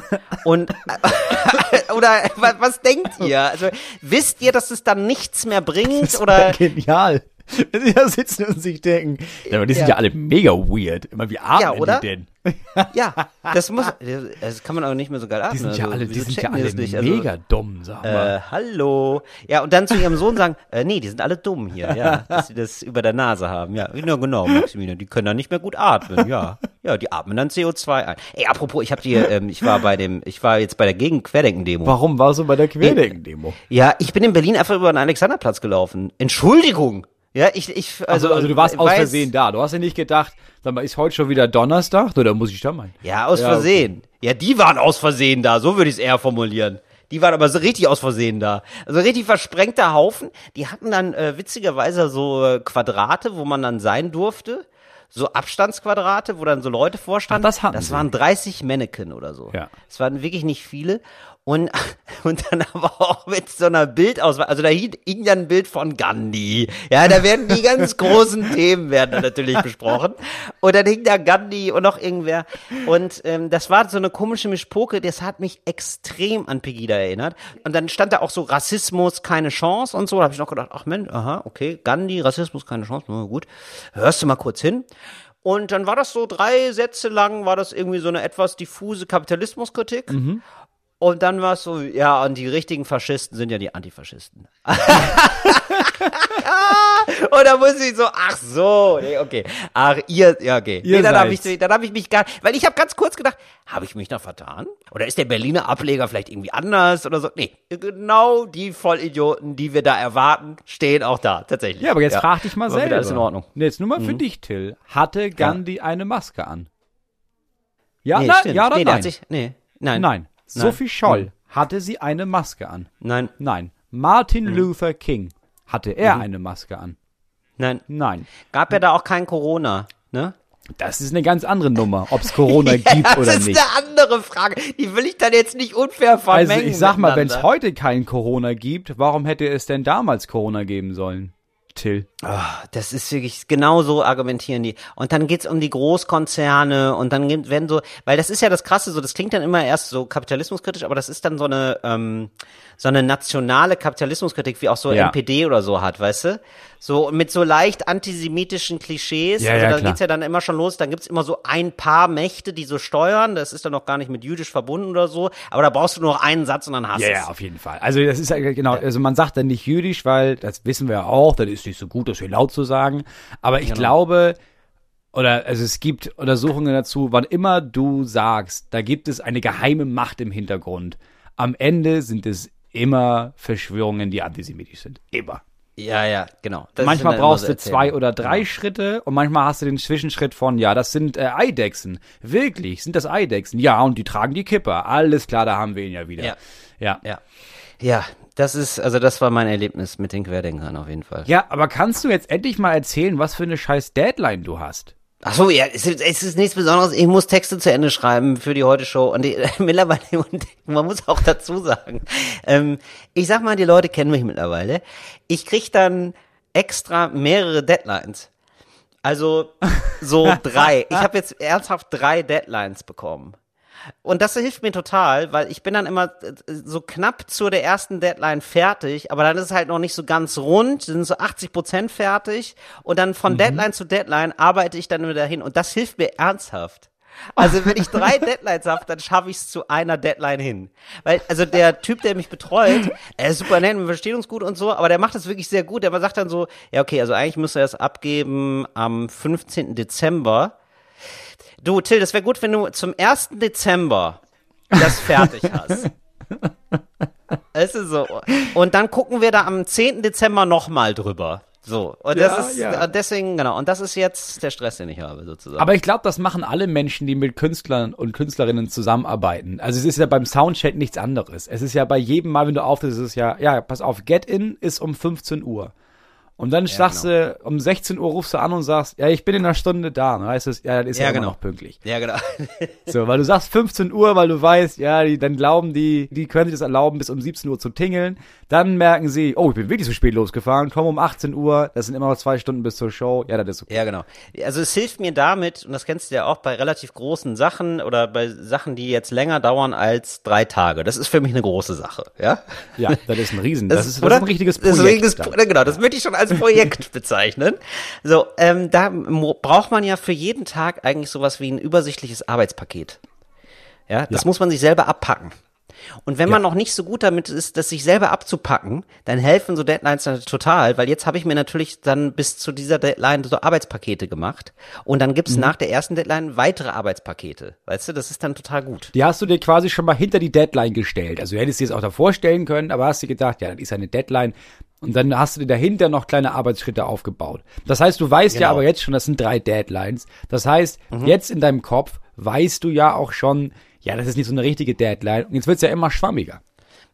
Und oder was, was denkt ihr? Also wisst ihr, dass es dann nichts mehr bringt? Oder Genial. Wenn sie da sitzen und sich denken, ja, aber die sind ja, Ja. alle mega weird. Immer, wie atmen Ja, oder? die denn? Ja, das muss, das kann man aber nicht mehr so geil atmen. Die sind ja also, alle, die sind ja alle nicht? Also, mega dumm, sag mal. Äh, hallo. Ja, und dann zu ihrem Sohn sagen, äh, nee, die sind alle dumm hier, ja, dass sie das über der Nase haben. Ja, ja genau, Maximilian, die können dann nicht mehr gut atmen, ja. Ja, die atmen dann CO2 ein. Ey, apropos, ich hab die, ähm, ich war bei dem, ich war jetzt bei der Gegen-Querdenken-Demo. Warum warst du bei der Querdenken-Demo? Ja, ich bin in Berlin einfach über den Alexanderplatz gelaufen. Entschuldigung. Ja, ich, ich, Also, also, also du warst aus weiß- Versehen da. Du hast ja nicht gedacht, sag mal, ist heute schon wieder Donnerstag? Oder muss ich da mal? Ja, aus Ja, Versehen. Ja, die waren aus Versehen da, so würde ich es eher formulieren. Die waren aber so richtig aus Versehen da. Also richtig versprengter Haufen. Die hatten dann äh, witzigerweise so äh, Quadrate, wo man dann sein durfte. So Abstandsquadrate, wo dann so Leute vorstanden. Ach, das hatten das sie. waren 30 Mannequin oder so. Ja. Es waren wirklich nicht viele. Und, und dann aber auch mit so einer Bildauswahl. Also da hing, hing dann ein Bild von Gandhi. Ja, da werden die ganz großen Themen werden natürlich besprochen. Und dann hing da Gandhi und noch irgendwer. Und ähm, das war so eine komische Mischpoke, das hat mich extrem an Pegida erinnert. Und dann stand da auch so Rassismus, keine Chance und so. Da habe ich noch gedacht, ach Mensch, aha, okay, Gandhi, Rassismus, keine Chance, na gut. Hörst du mal kurz hin. Und dann war das so drei Sätze lang, war das irgendwie so eine etwas diffuse Kapitalismuskritik. Und dann war es so, ja, und die richtigen Faschisten sind ja die Antifaschisten. und da muss ich so, ach so, nee, okay. Ach, ihr, ja, okay. Ihr nee, dann habe ich, dann hab ich mich gar, weil ich habe ganz kurz gedacht, habe ich mich da vertan? Oder ist der Berliner Ableger vielleicht irgendwie anders oder so? Nee, genau die Vollidioten, die wir da erwarten, stehen auch da, tatsächlich. Ja, aber jetzt frag dich mal selber. wieder alles in Ordnung. Mhm. Nee, Jetzt nur mal für dich, Till. Hatte Gandhi eine Maske an? Ja, Nee, na, ja oder nee, nein? sich, nee, nein. nein. Nein. Sophie Scholl, hatte sie eine Maske an? Nein, Nein. Martin Mhm. Luther King, hatte er eine Maske an? nein. Nein. Gab ja da auch kein Corona, ne? Das ist eine ganz andere Nummer, ob es Corona Ja, gibt das oder ist nicht. eine andere Frage. Die will ich dann jetzt nicht unfair vermengen. Also ich sag mal, wenn es heute kein Corona gibt, warum hätte es denn damals Corona geben sollen? Till. Ah, Das ist wirklich, genau so argumentieren die. Und dann geht's um die Großkonzerne und dann werden so, weil das ist ja das Krasse, so, das klingt dann immer erst so kapitalismuskritisch, aber das ist dann so eine, ähm, so eine nationale Kapitalismuskritik, wie auch so Ja. NPD oder so hat, weißt du? So, mit so leicht antisemitischen Klischees. Ja, also ja, da klar. geht's ja dann immer schon los, dann gibt's immer so ein paar Mächte, die so steuern, das ist dann noch gar nicht mit jüdisch verbunden oder so, aber da brauchst du nur noch einen Satz und dann hast Ja, du ja, auf jeden Fall. Also das ist ja genau, also man sagt dann nicht jüdisch, weil das wissen wir ja auch, das ist nicht so gut, das hier laut zu sagen. Aber Genau. ich glaube, oder also es gibt Untersuchungen dazu, wann immer du sagst, da gibt es eine geheime Macht im Hintergrund. Am Ende sind es immer Verschwörungen, die antisemitisch sind. Immer. Ja, ja, genau. Das manchmal brauchst du zwei oder drei Schritte und manchmal hast du den Zwischenschritt von, ja, das sind äh, Eidechsen. Wirklich, sind das Eidechsen? Ja, und die tragen die Kipper. Alles klar, da haben wir ihn ja wieder. Ja. Ja. Ja. Ja, das ist, also das war mein Erlebnis mit den Querdenkern auf jeden Fall. Ja, aber kannst du jetzt endlich mal erzählen, was für eine scheiß Deadline du hast? Ach so, ja, es ist, es ist nichts Besonderes. Ich muss Texte zu Ende schreiben für die Heute-Show. Und die, mittlerweile, und man muss auch dazu sagen, ähm, ich sag mal, die Leute kennen mich mittlerweile. Ich krieg dann extra mehrere Deadlines. Also so drei. Ich habe jetzt ernsthaft drei Deadlines bekommen. Und das hilft mir total, weil ich bin dann immer äh, so knapp zu der ersten Deadline fertig, aber dann ist es halt noch nicht so ganz rund, sind so 80 Prozent fertig und dann von Deadline zu Deadline arbeite ich dann wieder hin und das hilft mir ernsthaft. Also wenn ich drei Deadlines habe, dann schaffe ich es zu einer Deadline hin. Weil, also der Typ, der mich betreut, er ist super nett, wir verstehen uns gut und so, aber der macht das wirklich sehr gut. Der sagt dann so, ja okay, also eigentlich müsste er es abgeben am 15. Dezember. Du, Till, das wäre gut, wenn du zum 1. Dezember das fertig hast. Es ist so. Und dann gucken wir da am 10. Dezember nochmal drüber. So. Und Ja, das ist, ja. deswegen, genau. Und das ist jetzt der Stress, den ich habe, sozusagen. Aber ich glaube, das machen alle Menschen, die mit Künstlern und Künstlerinnen zusammenarbeiten. Also es ist ja beim Soundcheck nichts anderes. Es ist ja bei jedem Mal, wenn du auftrittst, ist es ja, ja, pass auf, Get In ist um 15 Uhr. Und dann sagst genau. du, um 16 Uhr rufst du an und sagst, ja, ich bin in einer Stunde da. Dann heißt es, ja, das ist ja, Ja, immer genau. noch pünktlich. ja, genau. So, weil du sagst 15 Uhr, weil du weißt, ja, die, dann glauben die, die können sich das erlauben, bis um 17 Uhr zu tingeln. Dann merken sie, oh, ich bin wirklich zu spät losgefahren, komm um 18 Uhr, das sind immer noch zwei Stunden bis zur Show. Ja, das ist okay. Ja, genau. Also es hilft mir damit, und das kennst du ja auch bei relativ großen Sachen oder bei Sachen, die jetzt länger dauern als drei Tage. Das ist für mich eine große Sache, ja? Ja, das ist ein Riesen, das, ist, das ist ein richtiges Das ist Projekt. ein richtiges dann. Genau, das möchte ich schon als als Projekt bezeichnen. So, ähm, da braucht man ja für jeden Tag eigentlich sowas wie ein übersichtliches Arbeitspaket. Ja, das muss man sich selber abpacken. Und wenn man noch nicht so gut damit ist, das sich selber abzupacken, dann helfen so Deadlines dann total, weil jetzt habe ich mir natürlich dann bis zu dieser Deadline so Arbeitspakete gemacht und dann gibt's nach der ersten Deadline weitere Arbeitspakete. Weißt du, das ist dann total gut. Die hast du dir quasi schon mal hinter die Deadline gestellt. Also du hättest dir das auch davor stellen können, aber hast dir gedacht, ja, das ist eine Deadline. Und dann hast du dir dahinter noch kleine Arbeitsschritte aufgebaut. Das heißt, du weißt ja Genau. aber jetzt schon, das sind drei Deadlines. Das heißt, jetzt in deinem Kopf weißt du ja auch schon, ja, das ist nicht so eine richtige Deadline. Und jetzt wird's ja immer schwammiger.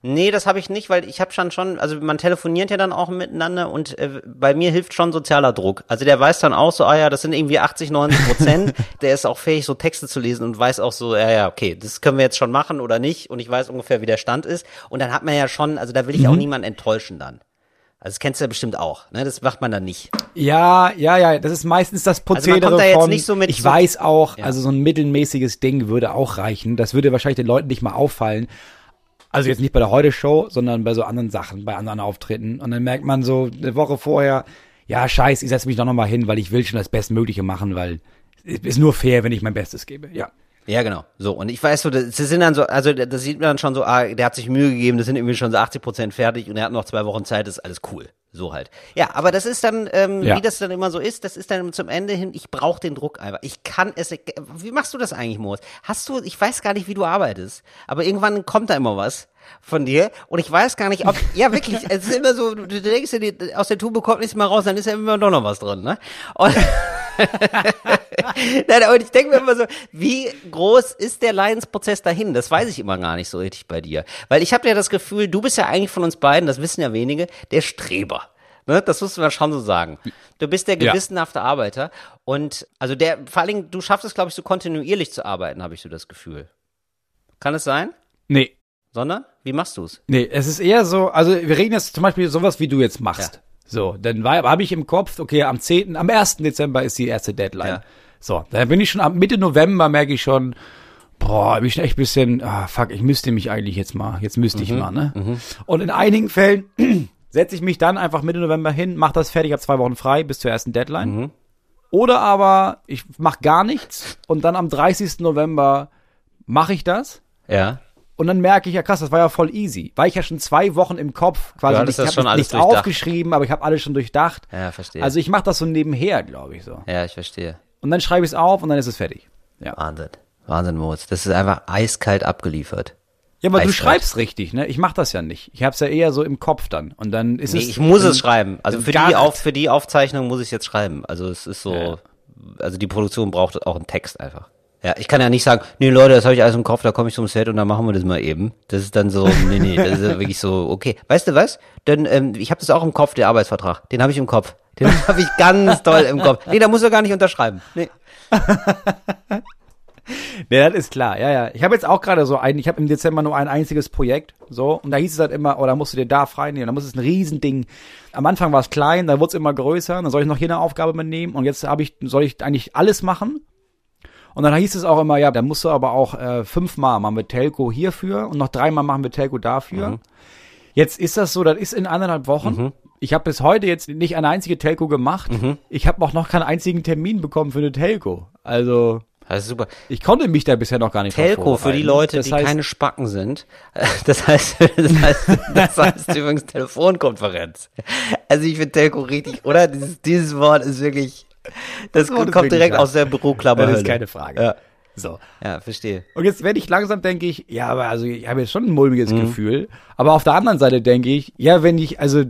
Nee, das habe ich nicht, weil ich habe schon schon, also man telefoniert ja dann auch miteinander und äh, bei mir hilft schon sozialer Druck. Also der weiß dann auch so, ah ja, das sind irgendwie 80, 90 Prozent. der ist auch fähig, so Texte zu lesen und weiß auch so, ja, ja, okay, das können wir jetzt schon machen oder nicht und ich weiß ungefähr, wie der Stand ist. Und dann hat man ja schon, also da will ich auch niemanden enttäuschen dann. Also das kennst du ja bestimmt auch, ne? Das macht man dann nicht. Ja, ja, ja, das ist meistens das Also Prozedere kommt da jetzt von, nicht so mit ich so- weiß auch, Ja. also so ein mittelmäßiges Ding würde auch reichen. Das würde wahrscheinlich den Leuten nicht mal auffallen. Also jetzt nicht bei der Heute-Show, sondern bei so anderen Sachen, bei anderen Auftritten. Und dann merkt man so eine Woche vorher, ja, scheiß, ich setze mich doch nochmal hin, weil ich will schon das Bestmögliche machen, weil es ist nur fair, wenn ich mein Bestes gebe. Ja. Ja, genau. So, und ich weiß so, das sind dann so, also das sieht man dann schon so, ah, der hat sich Mühe gegeben, das sind irgendwie schon so 80 Prozent fertig und er hat noch zwei Wochen Zeit, das ist alles cool. So halt. Ja, aber das ist dann, ähm, Ja. wie das dann immer so ist, das ist dann zum Ende hin, ich brauche den Druck einfach. Ich kann es, wie machst du das eigentlich, Moritz? Hast du, ich weiß gar nicht, wie du arbeitest, aber irgendwann kommt da immer was von dir und ich weiß gar nicht, ob, ja wirklich, es ist immer so, du denkst dir, die- aus der Tube kommt nichts mehr raus, dann ist ja immer doch noch was drin, ne? Und Nein, aber ich denke mir immer so, wie groß ist der Leidensprozess dahin? Das weiß ich immer gar nicht so richtig bei dir. Weil ich habe ja das Gefühl, du bist ja eigentlich von uns beiden, das wissen ja wenige, der Streber. Ne, das musst du schon so sagen. Du bist der Ja. gewissenhafte Arbeiter und also der, vor allen Dingen, du schaffst es, glaube ich, so kontinuierlich zu arbeiten, habe ich so das Gefühl. Kann es sein? Nee, Sondern? Wie machst du es? Nee, es ist eher so, also wir reden jetzt zum Beispiel sowas, wie du jetzt machst. Ja. So, dann habe ich im Kopf, okay, am 10., am 1. Dezember ist die erste Deadline. Ja. So, dann bin ich schon ab Mitte November, merke ich schon, boah, bin ich echt ein bisschen, ah, fuck, ich müsste mich eigentlich jetzt mal, jetzt müsste Mhm, ich mal, ne? Und in einigen Fällen setze ich mich dann einfach Mitte November hin, mache das fertig, habe zwei Wochen frei bis zur ersten Deadline. Mhm. Oder aber ich mache gar nichts und dann am 30. November mache ich das. Ja. Und dann merke ich, ja krass, das war ja voll easy. Weil ich ja schon zwei Wochen im Kopf quasi Du das ich habe nichts aufgeschrieben, aber ich habe alles schon durchdacht. Ja, verstehe. Also ich mache das so nebenher, glaube ich so. ja, ich verstehe. Und dann schreibe ich es auf und dann ist es fertig. Ja. Wahnsinn. Wahnsinn, Moritz. Das ist einfach eiskalt abgeliefert. Ja, aber du Eiskalt. schreibst richtig, ne? Ich mache das ja nicht. Ich habe es ja eher so im Kopf dann. Und dann ist Nee, es. ich muss es schreiben. Also für die, auf, für die Aufzeichnung muss ich jetzt schreiben. Also es ist so, Ja. also die Produktion braucht auch einen Text einfach. Ja, ich kann ja nicht sagen, nee Leute, das habe ich alles im Kopf, da komme ich zum Set und dann machen wir das mal eben. Das ist dann so, nee, nee, das ist wirklich so, okay. Weißt du was? Denn ähm, ich habe das auch im Kopf, der Arbeitsvertrag. Den habe ich im Kopf. Den habe ich ganz toll im Kopf. Nee, da muss er gar nicht unterschreiben. Nee. Nee, das ist klar, ja, ja. Ich habe jetzt auch gerade so ein, ich habe im Dezember nur ein einziges Projekt, so, und da hieß es halt immer, oh, da musst du dir da frei nehmen, da muss es ein Riesending. Am Anfang war es klein, dann wurde es immer größer, dann soll ich noch hier eine Aufgabe mitnehmen und jetzt habe ich, soll ich eigentlich alles machen. Und dann hieß es auch immer, ja, da musst du aber auch äh, fünfmal machen wir Telco hierfür und noch dreimal machen wir Telco dafür. Jetzt ist das so, das ist in anderthalb Wochen. Ich habe bis heute jetzt nicht eine einzige Telco gemacht. Ich habe auch noch keinen einzigen Termin bekommen für eine Telco. Also Das ist super. ich konnte mich da bisher noch gar nicht Telco für die. Leute, das die heißt, keine Spacken sind. Das heißt, das heißt, das heißt übrigens Telefonkonferenz. Also ich finde Telco richtig, oder? Dieses, dieses Wort ist wirklich, das, ist kommt direkt aus der Büroklammer. Das ist keine Frage. Ja. So. ja, verstehe. Und jetzt werde ich langsam, denke ich, ja, aber also ich habe jetzt schon ein mulmiges Mhm. Gefühl. Aber auf der anderen Seite denke ich, ja, wenn ich, also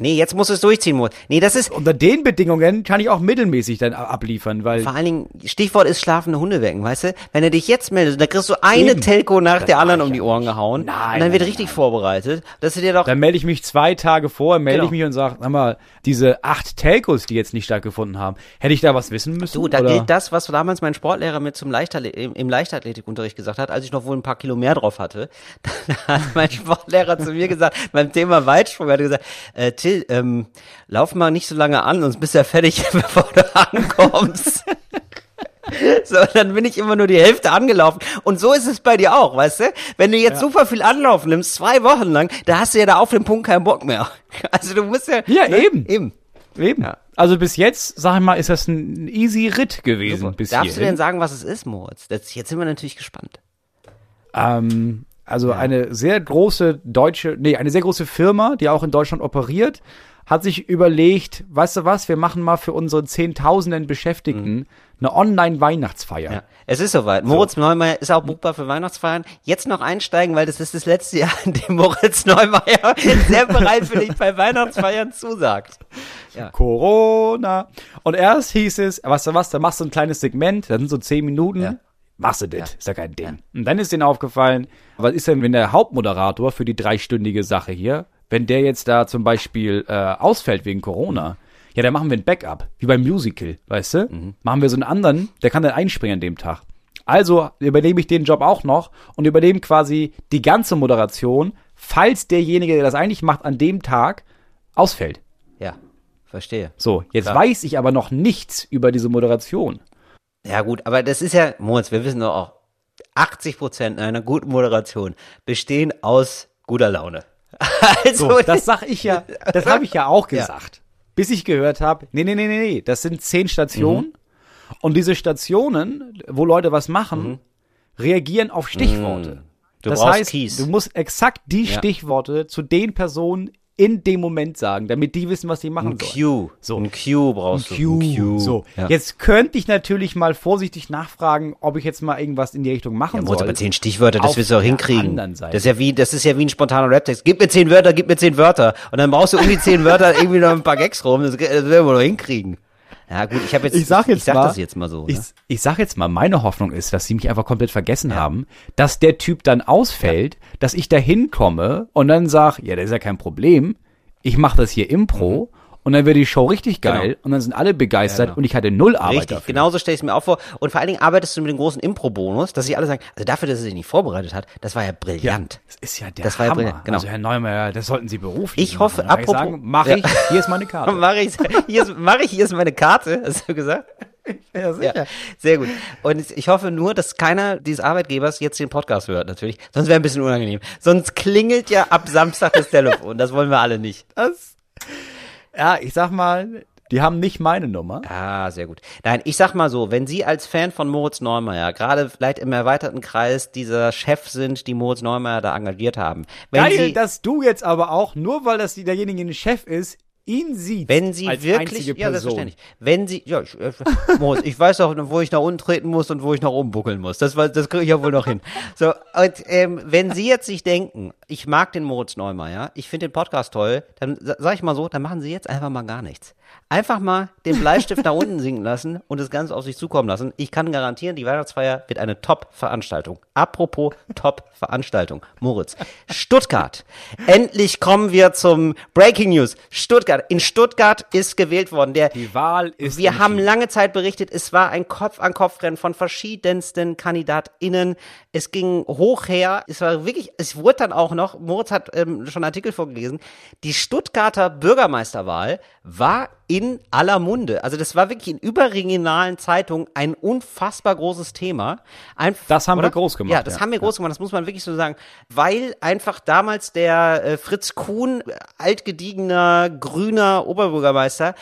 Nee, jetzt muss es durchziehen, Mo. Nee, das ist, unter den Bedingungen kann ich auch mittelmäßig dann abliefern, weil vor allen Dingen, Stichwort ist schlafende Hunde wecken, weißt du? Wenn er dich jetzt meldet, dann kriegst du eine Eben. Telco nach der mach anderen um ja die Ohren gehauen. Nein, und dann wird nein, richtig vorbereitet, dass du dir doch, dann melde ich mich zwei Tage vor, melde Genau. ich mich und sage, sag mal, diese acht Telcos, die jetzt nicht stattgefussen haben, hätte ich da was wissen müssen? Du, da oder? gilt das, was damals mein Sportlehrer mir zum Leichtathlet im Leichtathletikunterricht gesagt hat, als ich noch wohl ein paar Kilo mehr drauf hatte. Da hat mein Sportlehrer zu mir gesagt, beim Thema Weitsprung, er hat gesagt, äh, Till, ähm, lauf mal nicht so lange an, sonst bist du ja fertig, bevor du ankommst. So, dann bin ich immer nur die Hälfte angelaufen. Und so ist es bei dir auch, weißt du? Wenn du jetzt super viel Anlauf nimmst, zwei Wochen lang, da hast du ja da auf den Punkt keinen Bock mehr. Also du musst ja. Ja, eben. Eben. Eben. Ja. Also bis jetzt, sag ich mal, ist das ein easy Ritt gewesen. Super. Bis Darfst du hierhin. denn sagen, was es ist, Moritz? Das, jetzt sind wir natürlich gespannt. Ähm, also eine sehr große deutsche, nee, eine sehr große Firma, die auch in Deutschland operiert, hat sich überlegt, weißt du was, wir machen mal für unsere Zehntausenden Beschäftigten eine Online-Weihnachtsfeier. Mhm. Ja. Es ist soweit. Moritz Neumeier ist auch buchbar für Weihnachtsfeiern. Jetzt noch einsteigen, weil das ist das letzte Jahr, in dem Moritz Neumeier sehr bereitwillig bei Weihnachtsfeiern zusagt. Corona. Und erst hieß es, weißt du was, da machst du ein kleines Segment, das sind so zehn Minuten. Ja. Machst du das, ist ja kein Ding. Und dann ist denen aufgefallen, was ist denn, wenn der Hauptmoderator für die dreistündige Sache hier, wenn der jetzt da zum Beispiel äh, ausfällt wegen Corona, ja, dann machen wir ein Backup, wie beim Musical, weißt du? Mhm. Machen wir so einen anderen, der kann dann einspringen an dem Tag. Also übernehme ich den Job auch noch und übernehme quasi die ganze Moderation, falls derjenige, der das eigentlich macht, an dem Tag ausfällt. Ja, verstehe. So, jetzt Klar. weiß ich aber noch nichts über diese Moderation. Ja gut, aber das ist ja, Moritz, wir wissen doch auch, 80 Prozent einer guten Moderation bestehen aus guter Laune. Also, So, das sag ich ja, das habe ich ja auch gesagt. Bis ich gehört habe, nee, nee, nee, nee, nee, das sind zehn Stationen. Und diese Stationen, wo Leute was machen, reagieren auf Stichworte. Mhm. Du das heißt, Keys. du musst exakt die Ja. Stichworte zu den Personen in dem Moment sagen, damit die wissen, was sie machen ein sollen. Q. So. Ein Q brauchst du. Ein Q. So, Ja. jetzt könnte ich natürlich mal vorsichtig nachfragen, ob ich jetzt mal irgendwas in die Richtung machen Ja, soll. aber zehn Stichwörter, das wirst du auch hinkriegen. Das ist ja wie, das ist ja wie ein spontaner Raptext. Gib mir zehn Wörter, gib mir zehn Wörter. Und dann brauchst du um die zehn Wörter irgendwie noch ein paar Gags rum. Das, das werden wir noch hinkriegen. Ja, gut, ich habe jetzt, ich sag jetzt ich sag mal, das jetzt mal so. Ich, ne? ich sag jetzt mal, meine Hoffnung ist, dass sie mich einfach komplett vergessen haben, dass der Typ dann ausfällt, dass ich da hinkomme und dann sag, ja, das ist ja kein Problem. Ich mache das hier Impro und dann wird die Show richtig geil Mhm. Genau. und dann sind alle begeistert Ja, genau. und ich hatte null Arbeit Richtig, dafür. genauso stelle ich es mir auch vor. Und vor allen Dingen arbeitest du mit dem großen Impro-Bonus, dass sie alle sagen, also dafür, dass er sich nicht vorbereitet hat, das war ja brillant. Das ist ja der Das war ja Hammer. brillant, genau. Also Herr Neumeier, das sollten Sie beruflich Ich hoffe, machen. Apropos- ich sagen, mach Ja. ich, hier ist meine Karte. Mach ich, hier ist, mach ich, hier ist meine Karte, hast du gesagt? ja, Ja, sehr gut. Und ich hoffe nur, dass keiner dieses Arbeitgebers jetzt den Podcast hört, natürlich. Sonst wäre ein bisschen unangenehm. Sonst klingelt ja ab Samstag das Telefon. Das wollen wir alle nicht. Das, ja, ich sag mal, die haben nicht meine Nummer. Ah, sehr gut. Nein, ich sag mal so, wenn Sie als Fan von Moritz Neumeier, gerade vielleicht im erweiterten Kreis dieser Chef sind, die Moritz Neumeier da engagiert haben, wenn Geil, Sie, dass du jetzt aber auch, nur weil das derjenige ein Chef ist, ihn sieht. wenn Sie als wirklich, einzige ja, Person. selbstverständlich, wenn Sie, ja, ich, äh, Moritz, ich weiß auch, wo ich nach unten treten muss und wo ich nach oben buckeln muss. Das, war- das kriege ich ja wohl noch hin. So, und, ähm, wenn Sie jetzt sich denken, ich mag den Moritz Neumeier, ich finde den Podcast toll, dann sa- sag ich mal so, dann machen Sie jetzt einfach mal gar nichts. Einfach mal den Bleistift nach unten sinken lassen und das Ganze auf sich zukommen lassen. Ich kann garantieren, die Weihnachtsfeier wird eine Top-Veranstaltung. Apropos Top-Veranstaltung. Moritz. Stuttgart. Endlich kommen wir zum Breaking News. Stuttgart. In Stuttgart ist gewählt worden. Der, Die Wahl ist wir haben lange Zeit berichtet, es war ein Kopf-an-Kopf-Rennen von verschiedensten KandidatInnen. Es ging hoch her. Es war wirklich, es wurde dann auch noch, Moritz hat ähm, schon einen Artikel vorgelesen, die Stuttgarter Bürgermeisterwahl war in aller Munde. Also das war wirklich in überregionalen Zeitungen ein unfassbar großes Thema. Ein, Das haben wir groß gemacht, Ja, das ja. haben wir groß gemacht, das muss man wirklich so sagen. Weil einfach damals der äh, Fritz Kuhn, altgediegener, grüner Oberbürgermeister,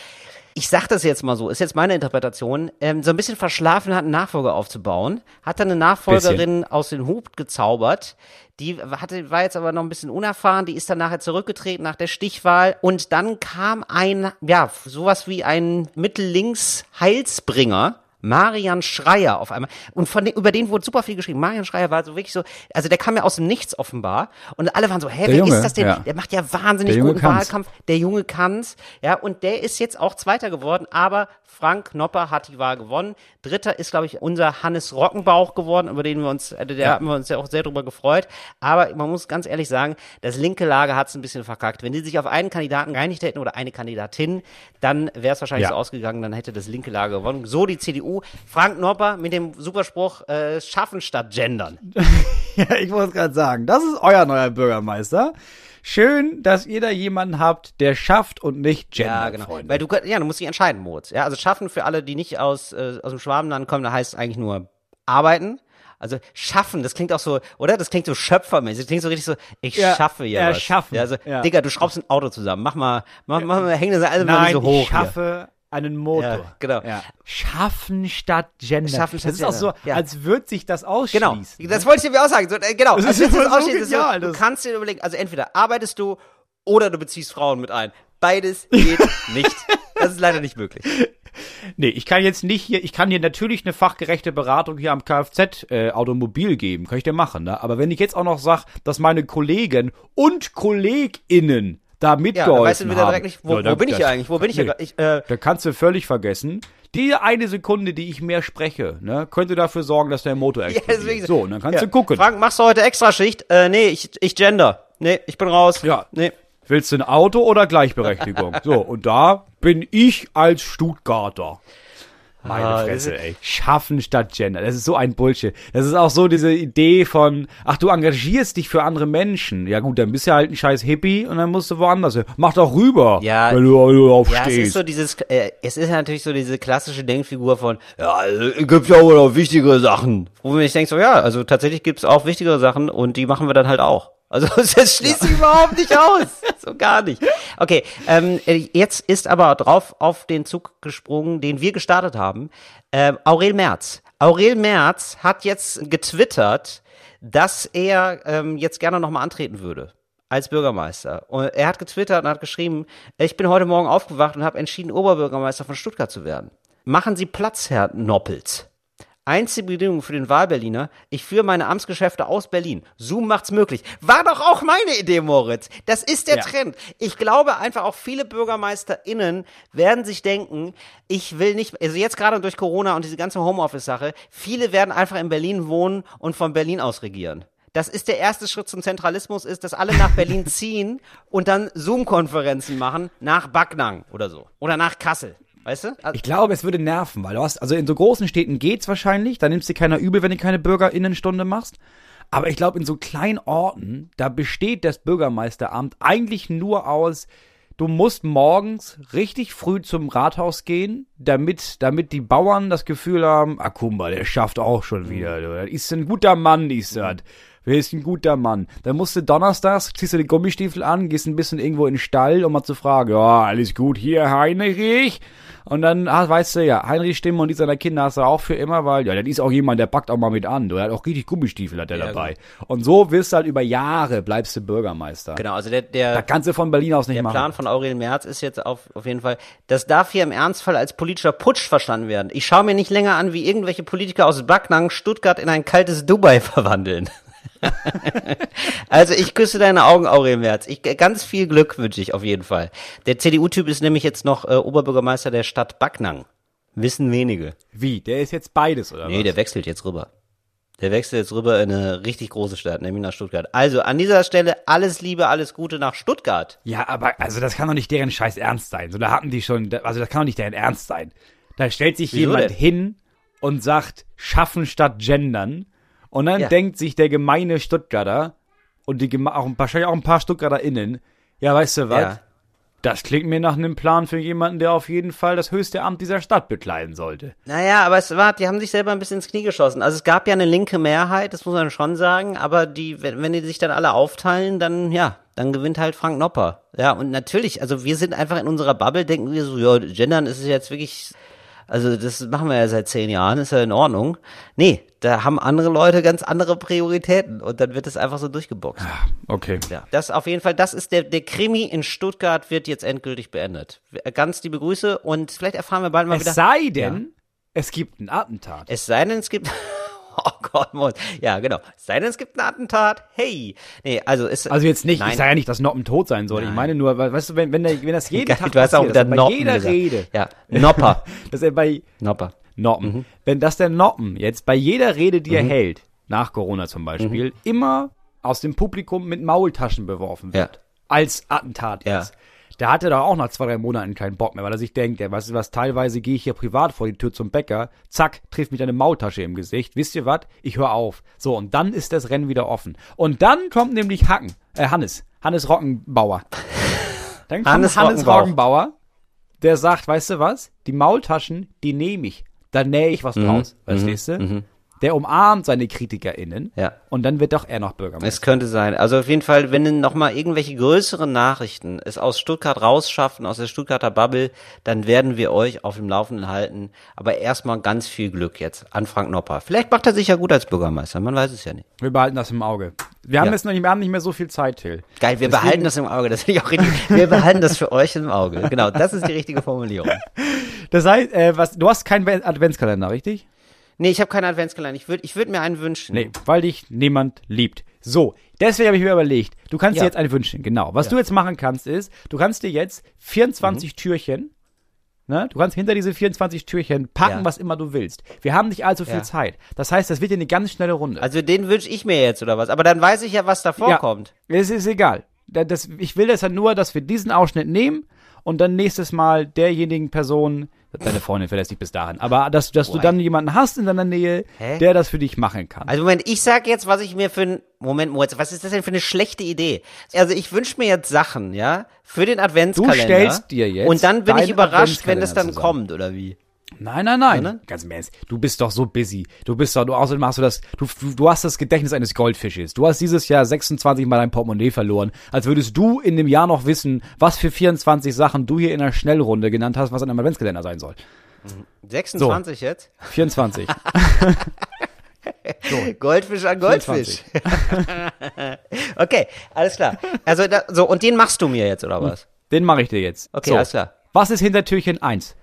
ich sag das jetzt mal so, ist jetzt meine Interpretation, ähm, so ein bisschen verschlafen hat, einen Nachfolger aufzubauen, hat dann eine Nachfolgerin aus dem Hut gezaubert, die hatte, war jetzt aber noch ein bisschen unerfahren, die ist dann nachher zurückgetreten nach der Stichwahl. Und dann kam ein, ja, sowas wie ein Mittellinks-Heilsbringer, Marian Schreier auf einmal. Und von den, über den wurde super viel geschrieben. Marian Schreier war so wirklich so, also der kam ja aus dem Nichts offenbar. Und alle waren so, hä, wer ist das denn? ja. Der macht ja wahnsinnig guten kann's. Wahlkampf. Der Junge kann's. Ja, und der ist jetzt auch Zweiter geworden, aber Frank Knopper hat die Wahl gewonnen. Dritter ist, glaube ich, unser Hannes Rockenbauch geworden, über den wir uns, äh, der haben wir uns ja auch sehr drüber gefreut. Aber man muss ganz ehrlich sagen, das linke Lager hat's ein bisschen verkackt. Wenn die sich auf einen Kandidaten geeinigt hätten oder eine Kandidatin, dann wäre es wahrscheinlich Ja. so ausgegangen, dann hätte das linke Lager gewonnen. So die CDU. Frank Knopper mit dem Superspruch, äh, schaffen statt gendern. Ja, ich wollte gerade sagen, das ist euer neuer Bürgermeister. Schön, dass ihr da jemanden habt, der schafft und nicht gendert, Ja, genau. Freunde. Weil du, ja, du musst dich entscheiden, Moritz. Ja, also schaffen für alle, die nicht aus, äh, aus dem Schwabenland kommen, da heißt es eigentlich nur arbeiten. Also schaffen, das klingt auch so, oder? Das klingt so schöpfermäßig. Das klingt so richtig so, ich Ja, schaffe hier was. erschaffen, Ja, also, ja. Digga, du schraubst ein Auto zusammen. Mach mal, mach, mach mal, häng das alles mal Nein, so hoch. ich schaffe einen Motor. Ja, genau. Ja. Schaffen statt Gender. Schaffen statt das ist auch so, ja. als würde sich das. Genau, ausschließen. ne? das wollte ich dir auch sagen. So, äh, genau, Das also ist das so ausschließen, das ist genial, du das- kannst dir überlegen, also entweder arbeitest du oder du beziehst Frauen mit ein. Beides geht nicht. Das ist leider nicht möglich. Nee, ich kann jetzt nicht hier, ich kann dir natürlich eine fachgerechte Beratung hier am Kfz äh, Automobil geben, kann ich dir machen, ne? Aber wenn ich jetzt auch noch sag, dass meine Kollegen und KollegInnen da Ja, mitgeholfen dann weißt du wieder direkt nicht, wo, Ja, da- wo bin ich das- hier eigentlich? Wo bin ich hier? nee. gerade? Ich, äh, Da kannst du völlig vergessen. Die eine Sekunde, die ich mehr spreche, ne, könnte dafür sorgen, dass der Motor explodiert. deswegen- so, und dann kannst ja. du gucken. Frank, machst du heute Extraschicht? Äh, nee, ich, ich gender. Nee, ich bin raus. Ja. Nee. Willst du ein Auto oder Gleichberechtigung? so, und da bin ich als Stuttgarter. Meine Ah, Fresse, ey. Schaffen statt Gender. Das ist so ein Bullshit. Das ist auch so diese Idee von, ach, du engagierst dich für andere Menschen. Ja gut, dann bist du halt ein scheiß Hippie und dann musst du woanders hin. Mach doch rüber, Ja. wenn du, wenn du Ja, aufstehst. es ist so dieses, äh, es ist natürlich so diese klassische Denkfigur von, ja, also, gibt ja auch noch wichtigere Sachen. Wo man sich denkt so, ja, also tatsächlich gibt's auch wichtigere Sachen und die machen wir dann halt auch. Also das schließt sich überhaupt nicht aus. So gar nicht. Okay, ähm, äh, jetzt ist aber drauf auf den Zug gesprungen, den wir gestartet haben. Ähm, Aurel Merz. Aurel Merz hat jetzt getwittert, dass er ähm, jetzt gerne nochmal antreten würde als Bürgermeister. Und er hat getwittert und hat geschrieben, ich bin heute Morgen aufgewacht und habe entschieden, Oberbürgermeister von Stuttgart zu werden. Machen Sie Platz, Herr Noppels. Einzige Bedingung für den Wahlberliner, ich führe meine Amtsgeschäfte aus Berlin. Zoom macht's möglich. War doch auch meine Idee, Moritz. Das ist der Ja. Trend. Ich glaube einfach auch viele BürgermeisterInnen werden sich denken, ich will nicht, also jetzt gerade durch Corona und diese ganze Homeoffice-Sache, viele werden einfach in Berlin wohnen und von Berlin aus regieren. Das ist der erste Schritt zum Zentralismus, ist, dass alle nach Berlin ziehen und dann Zoom-Konferenzen machen nach Backnang oder so. Oder nach Kassel. Weißt du? Also, Ich glaube, es würde nerven, weil du hast, also in so großen Städten geht's wahrscheinlich, da nimmst dir keiner übel, wenn du keine Bürgerinnenstunde machst. Aber ich glaube, in so kleinen Orten, da besteht das Bürgermeisteramt eigentlich nur aus, du musst morgens richtig früh zum Rathaus gehen, damit, damit die Bauern das Gefühl haben, ah, guck mal, der schafft auch schon wieder, du. Das ist ein guter Mann, ist das. Wer ist ein guter Mann? Dann musst du donnerstags, ziehst du die Gummistiefel an, gehst ein bisschen irgendwo in den Stall, um mal zu fragen, ja, alles gut hier, Heinrich? Und dann, ah, weißt du, ja, Heinrich Stimme und die seiner Kinder hast du auch für immer, weil, ja, das ist auch jemand, der packt auch mal mit an. Du hat auch richtig Gummistiefel hat der Ja, dabei. Und so wirst du halt über Jahre, bleibst du Bürgermeister. genau, also der, Da der, kannst du von Berlin aus nicht der machen. Plan von Aurel Merz ist jetzt auf, auf jeden Fall, das darf hier im Ernstfall als politischer Putsch verstanden werden. Ich schaue mir nicht länger an, wie irgendwelche Politiker aus Backnang Stuttgart in ein kaltes Dubai verwandeln. also ich küsse deine Augen, Aurel Merz. Ich, ganz viel Glück wünsche ich auf jeden Fall. Der CDU-Typ ist nämlich jetzt noch äh, Oberbürgermeister der Stadt Backnang. Wissen wenige. Wie? Der ist jetzt beides, oder Nee, was? der wechselt jetzt rüber. Der wechselt jetzt rüber in eine richtig große Stadt, nämlich nach Stuttgart. Also an dieser Stelle alles Liebe, alles Gute nach Stuttgart. Ja, aber also das kann doch nicht deren Scheiß Ernst sein. So, da hatten die schon, also das kann doch nicht deren Ernst sein. Da stellt sich Wieso jemand denn? hin und sagt, schaffen statt gendern. Und dann Ja. denkt sich der gemeine Stuttgarter und die auch, wahrscheinlich auch ein paar StuttgarterInnen, ja, weißt du was? Ja. Das klingt mir nach einem Plan für jemanden, der auf jeden Fall das höchste Amt dieser Stadt bekleiden sollte. Naja, aber es war, die haben sich selber ein bisschen ins Knie geschossen. Also es gab ja eine linke Mehrheit, das muss man schon sagen, aber die, wenn, wenn die sich dann alle aufteilen, dann, ja, dann gewinnt halt Frank Nopper. Ja, und natürlich, also wir sind einfach in unserer Bubble, denken wir so, ja, Gendern ist jetzt wirklich, also das machen wir ja seit zehn Jahren, ist ja in Ordnung. Nee, da haben andere Leute ganz andere Prioritäten und dann wird es einfach so durchgeboxt. Okay. Ja, das auf jeden Fall, das ist der, der Krimi in Stuttgart wird jetzt endgültig beendet. Ganz liebe Grüße und vielleicht erfahren wir bald mal wieder. Es sei denn, es gibt ein Attentat. Es sei denn, es gibt. Oh Gott, Mord. Ja, genau. Es sei denn, es gibt ein Attentat. Hey. Nee, also es. Also jetzt nicht, Nein. ich sage ja nicht, dass Noppen tot sein soll. Ich meine nur, weißt du, wenn, wenn, der, wenn das jeden Geil, Tag du hast auch passiert, er bei Noppen jeder gesagt. Rede, Ja, Nopper. dass er bei Nopper. Noppen, Mhm. wenn das der Noppen jetzt bei jeder Rede, die er hält, nach Corona zum Beispiel, Mhm. immer aus dem Publikum mit Maultaschen beworfen wird, Ja. als Attentat Ja. ist. Da hat er doch auch nach zwei, drei Monaten keinen Bock mehr, weil er sich denkt, ja, weißt du was, teilweise gehe ich hier privat vor die Tür zum Bäcker, zack, trifft mich eine Maultasche im Gesicht, wisst ihr was, ich höre auf. So, und dann ist das Rennen wieder offen. Und dann kommt nämlich Hacken, äh, Hannes, Hannes Rockenbauer. Dann kommt Hannes Hannes. Rockenbauer, der sagt, weißt du was, die Maultaschen, die nehme ich. Da nähe ich was draus, verstehst du? Der umarmt seine KritikerInnen Ja. und dann wird doch er noch Bürgermeister. Es könnte sein. Also auf jeden Fall, wenn noch mal irgendwelche größeren Nachrichten es aus Stuttgart rausschaffen, aus der Stuttgarter Bubble, dann werden wir euch auf dem Laufenden halten. Aber erstmal ganz viel Glück jetzt an Frank Nopper. Vielleicht macht er sich ja gut als Bürgermeister, man weiß es ja nicht. Wir behalten das im Auge. Wir haben Ja. jetzt noch nicht, wir haben nicht mehr so viel Zeit, Till. Geil, wir Deswegen- behalten das im Auge, das finde ich auch richtig. Wir behalten das für euch im Auge. Genau, das ist die richtige Formulierung. Das heißt, äh, was, du hast keinen Ven- Adventskalender, richtig? Nee, ich habe keinen Adventskalender. Ich würde ich würd mir einen wünschen. Nee, weil dich niemand liebt. So, deswegen habe ich mir überlegt, du kannst Ja. dir jetzt einen wünschen. Genau. Was du jetzt machen kannst, ist, du kannst dir jetzt 24 Mhm. Türchen, ne? Du kannst hinter diese 24 Türchen packen, Ja. was immer du willst. Wir haben nicht allzu viel Ja. Zeit. Das heißt, das wird dir eine ganz schnelle Runde. Also den wünsche ich mir jetzt oder was? Aber dann weiß ich ja, was davor Ja. kommt. Es ist egal. Da- Das, ich will das ja nur, dass wir diesen Ausschnitt nehmen und dann nächstes Mal derjenigen Person, deine Freundin verlässt dich bis dahin, aber dass, dass du dann jemanden hast in deiner Nähe, Hä? der das für dich machen kann. Also Moment, ich sag jetzt, was ich mir für ein Moment, Moritz, was ist das denn für eine schlechte Idee? Also ich wünsche mir jetzt Sachen, ja, für den Adventskalender. stellst dir jetzt und dann bin ich überrascht, wenn das dann zusammen. kommt oder wie? Nein, nein, nein. Sondern? Ganz im Ernst. Du bist doch so busy. Du bist doch, du außerdem hast du das, du, du, hast das Gedächtnis eines Goldfisches. Du hast dieses Jahr 26 Mal dein Portemonnaie verloren. Als würdest du in dem Jahr noch wissen, was für 24 Sachen du hier in der Schnellrunde genannt hast, was in einem Adventskalender sein soll. 26 jetzt? 24. Goldfisch an Goldfisch. 24. okay, alles klar. Also da, so und den machst du mir jetzt oder was? Den mache ich dir jetzt. Okay, so. alles klar. Was ist hinter Türchen 1?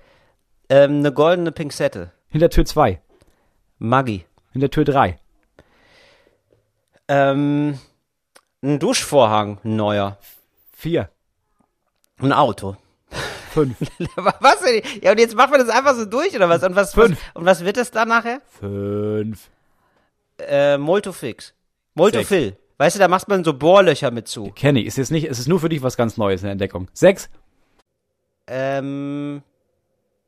Ähm, eine goldene Pinzette. Hinter Tür 2? Maggi. Hinter Tür 3? Ähm, ein Duschvorhang, ein neuer. 4? Ein Auto. 5? was denn? Ja, und jetzt machen wir das einfach so durch oder was? Und was, was Fünf. und was wird das dann nachher? 5? Äh, Moltofix. Moltofil. Weißt du, da macht man so Bohrlöcher mit zu. Kenny, ist jetzt nicht, es ist nur für dich was ganz Neues in der Entdeckung. 6? Ähm,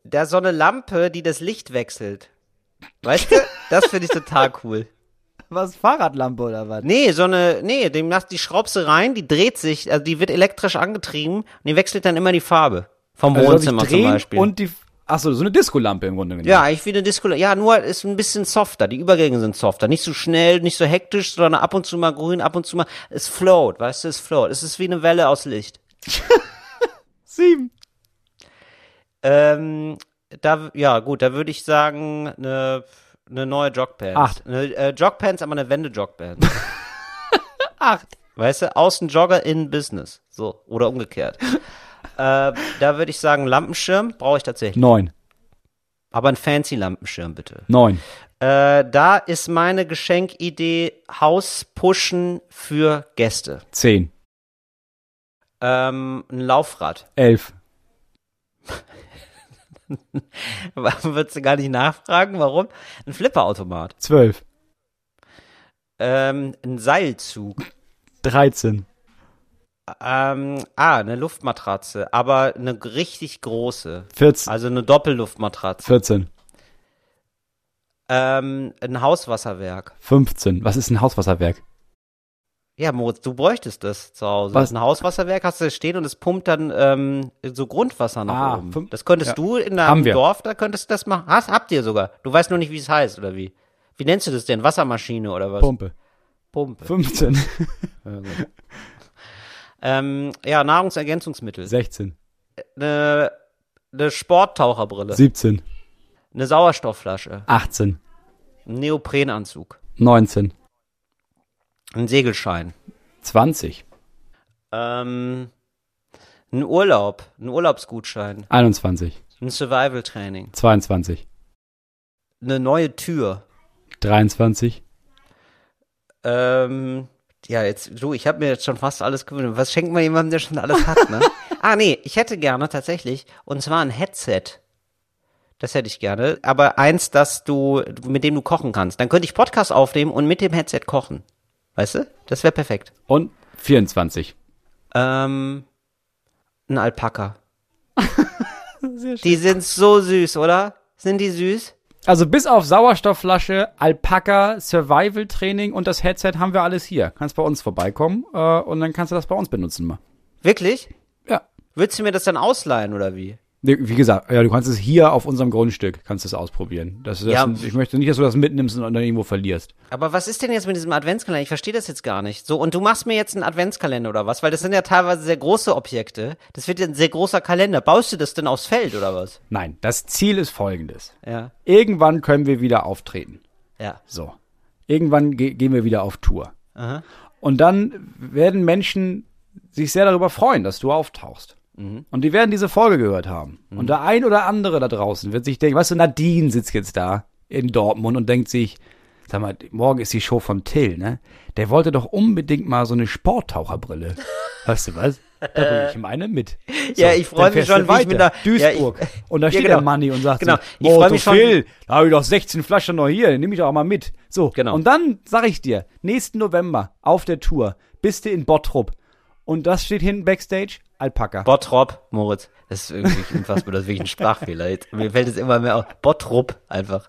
da so eine Lampe, die das Licht wechselt. Weißt du? Das finde ich total cool. Was, Fahrradlampe oder was? Nee, so eine, nee, dem machst die schraubst du rein, die dreht sich, also die wird elektrisch angetrieben und die wechselt dann immer die Farbe. Vom Also Wohnzimmer zum Beispiel. Und die, ach so, so eine Diskolampe im Grunde genommen. ja, ich finde Disco, ja, nur ist ein bisschen softer, die Übergänge sind softer, nicht so schnell, nicht so hektisch, sondern ab und zu mal grün, ab und zu mal, es float, weißt du, es float, es ist wie eine Welle aus Licht. Sieben. Ähm, da, ja, gut, da würde ich sagen, eine, eine neue Jogpants. Acht. Eine, äh, Jogpants, aber eine Wende-Jogpants. Acht. Weißt du, außen Jogger in Business. So, oder umgekehrt. äh, da würde ich sagen, Lampenschirm brauche ich tatsächlich. Neun. Aber ein fancy Lampenschirm, bitte. Neun. Äh, da ist meine Geschenkidee Haus pushen für Gäste. Zehn. Ähm, ein Laufrad. Elf. Warum würdest du gar nicht nachfragen? Warum? Ein Flipperautomat. Zwölf. Ähm, ein Seilzug. Dreizehn. Ähm, ah, eine Luftmatratze, aber eine richtig große. Vierzehn. Also eine Doppelluftmatratze. Vierzehn. Ähm, ein Hauswasserwerk. Fünfzehn. Was ist ein Hauswasserwerk? Ja, Moritz, du bräuchtest das zu Hause. Was? Ein Hauswasserwerk hast du stehen und es pumpt dann ähm, so Grundwasser nach Ah, oben. fünf- das könntest ja. du in deinem. Dorf, da könntest du das machen. Hast, habt ihr sogar. Du weißt nur nicht, wie es heißt oder wie. Wie nennst du das denn? Wassermaschine oder was? Pumpe. Pumpe. Fünfzehn. Ähm, ja, Nahrungsergänzungsmittel. Sechzehn. Eine, eine Sporttaucherbrille. Siebzehn. Eine Sauerstoffflasche. Achtzehn. Ein Neoprenanzug. Neunzehn. Ein Segelschein. Zwanzig. Ähm, ein Urlaub. Ein Urlaubsgutschein. Einundzwanzig. Ein Survival-Training. Zweiundzwanzig. Eine neue Tür. Dreiundzwanzig. Ähm, ja, jetzt, du, ich habe mir jetzt schon fast alles gewünscht. Was schenkt man jemandem, der schon alles hat, ne? ah, nee, ich hätte gerne tatsächlich, und zwar ein Headset. Das hätte ich gerne, aber eins, das du, mit dem du kochen kannst. Dann könnte ich Podcast aufnehmen und mit dem Headset kochen. Weißt du? Das wäre perfekt. Und vierundzwanzig. Ähm, ein Alpaka. Die sind so süß, oder? Sind die süß? Also bis auf Sauerstoffflasche, Alpaka, Survival Training und das Headset haben wir alles hier. Kannst bei uns vorbeikommen äh, und dann kannst du das bei uns benutzen mal. Wirklich? Ja. Würdest du mir das dann ausleihen, oder wie? Wie gesagt, ja, du kannst es hier auf unserem Grundstück, kannst es ausprobieren. Das, das, Ja. Ich möchte nicht, dass du das mitnimmst und dann irgendwo verlierst. Aber was ist denn jetzt mit diesem Adventskalender? Ich verstehe das jetzt gar nicht. So, und du machst mir jetzt einen Adventskalender oder was? Weil das sind ja teilweise sehr große Objekte. Das wird ja ein sehr großer Kalender. Baust du das denn aufs Feld oder was? Nein, das Ziel ist folgendes. Ja. Irgendwann können wir wieder auftreten. Ja. So. Irgendwann ge gehen wir wieder auf Tour. Aha. Und dann werden Menschen sich sehr darüber freuen, dass du auftauchst. Mhm. Und die werden diese Folge gehört haben. Und der ein oder andere da draußen wird sich denken, weißt du, Nadine sitzt jetzt da in Dortmund und denkt sich, sag mal, morgen ist die Show von Till, ne? Der wollte doch unbedingt mal so eine Sporttaucherbrille. Weißt du was? Da bringe ich ihm eine mit. So, Ja, ich freu dann mich schon, wie ich mit weiter. der- ja, Duisburg. ich- und da Ja, steht genau. der Manni und sagt Genau. so, Ich oh, mich so schon- Phil, da habe ich doch 16 Flaschen noch hier, nehme ich doch auch mal mit. So, Genau. und dann sag ich dir, nächsten November auf der Tour bist du in Bottrop. Und das steht hinten Backstage, Alpaka. Bottrop, Moritz. Das ist irgendwie unfassbar, das ist wirklich ein Sprachfehler. Jetzt, mir fällt es immer mehr auf. Bottrop einfach.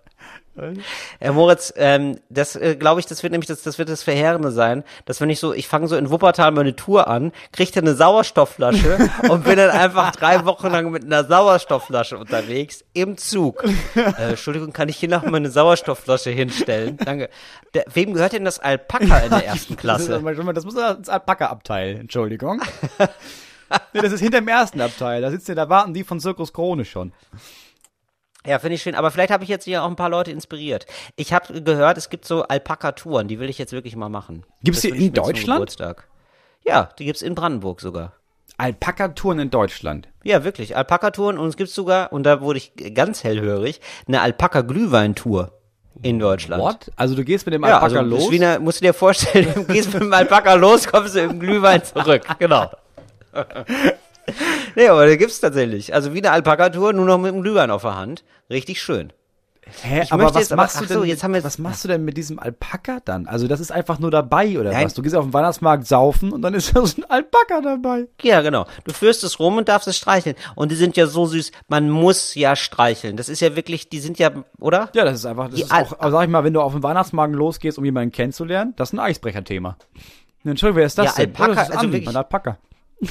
Herr Moritz, ähm, das äh, glaube ich, das wird nämlich das, das wird das Verheerende sein, dass wenn ich so, ich fange so in Wuppertal meine Tour an, kriege dann eine Sauerstoffflasche und bin dann einfach drei Wochen lang mit einer Sauerstoffflasche unterwegs im Zug. Äh, Entschuldigung, kann ich hier noch mal eine Sauerstoffflasche hinstellen? Danke. Der, wem gehört denn das Alpaka in der ersten Klasse? Das, das muss ins Alpaka-Abteil, Entschuldigung. nee, das ist hinter dem ersten Abteil. Da sitzt ja, da warten die von Zirkus Krone schon. Ja, finde ich schön. Aber vielleicht habe ich jetzt hier auch ein paar Leute inspiriert. Ich habe gehört, es gibt so Alpaka-Touren, die will ich jetzt wirklich mal machen. Gibt's Das die in Deutschland? Ja, die gibt's in Brandenburg sogar. Alpaka-Touren in Deutschland. Ja, wirklich. Alpaka-Touren und es gibt sogar, und da wurde ich ganz hellhörig, eine Alpaka-Glühwein-Tour in Deutschland. What? Also du gehst mit dem Ja, Alpaka also das los? ist wie eine, musst du dir vorstellen, du gehst mit dem Alpaka los, kommst du im Glühwein zurück. Genau. Nee, aber da gibt's tatsächlich. Also wie eine Alpaka-Tour, nur noch mit dem Glühwein auf der Hand. Richtig schön. Hä, Ich aber was jetzt aber- machst du ach so, denn? jetzt haben wir- was machst du denn mit diesem Alpaka dann? Also das ist einfach nur dabei oder Nein. was? Du gehst auf den Weihnachtsmarkt saufen und dann ist da so ein Alpaka dabei. Ja, genau. Du führst es rum und darfst es streicheln. Und die sind ja so süß. Man muss ja streicheln. Das ist ja wirklich, die sind ja, oder? Ja, das ist einfach, das Die ist Al- auch, sag ich mal, wenn du auf den Weihnachtsmarkt losgehst, um jemanden kennenzulernen, das ist ein Eisbrecherthema. Entschuldigung, wer ist das Ja, denn? Alpaka, oh, das ist also wirklich- ein Alpaka.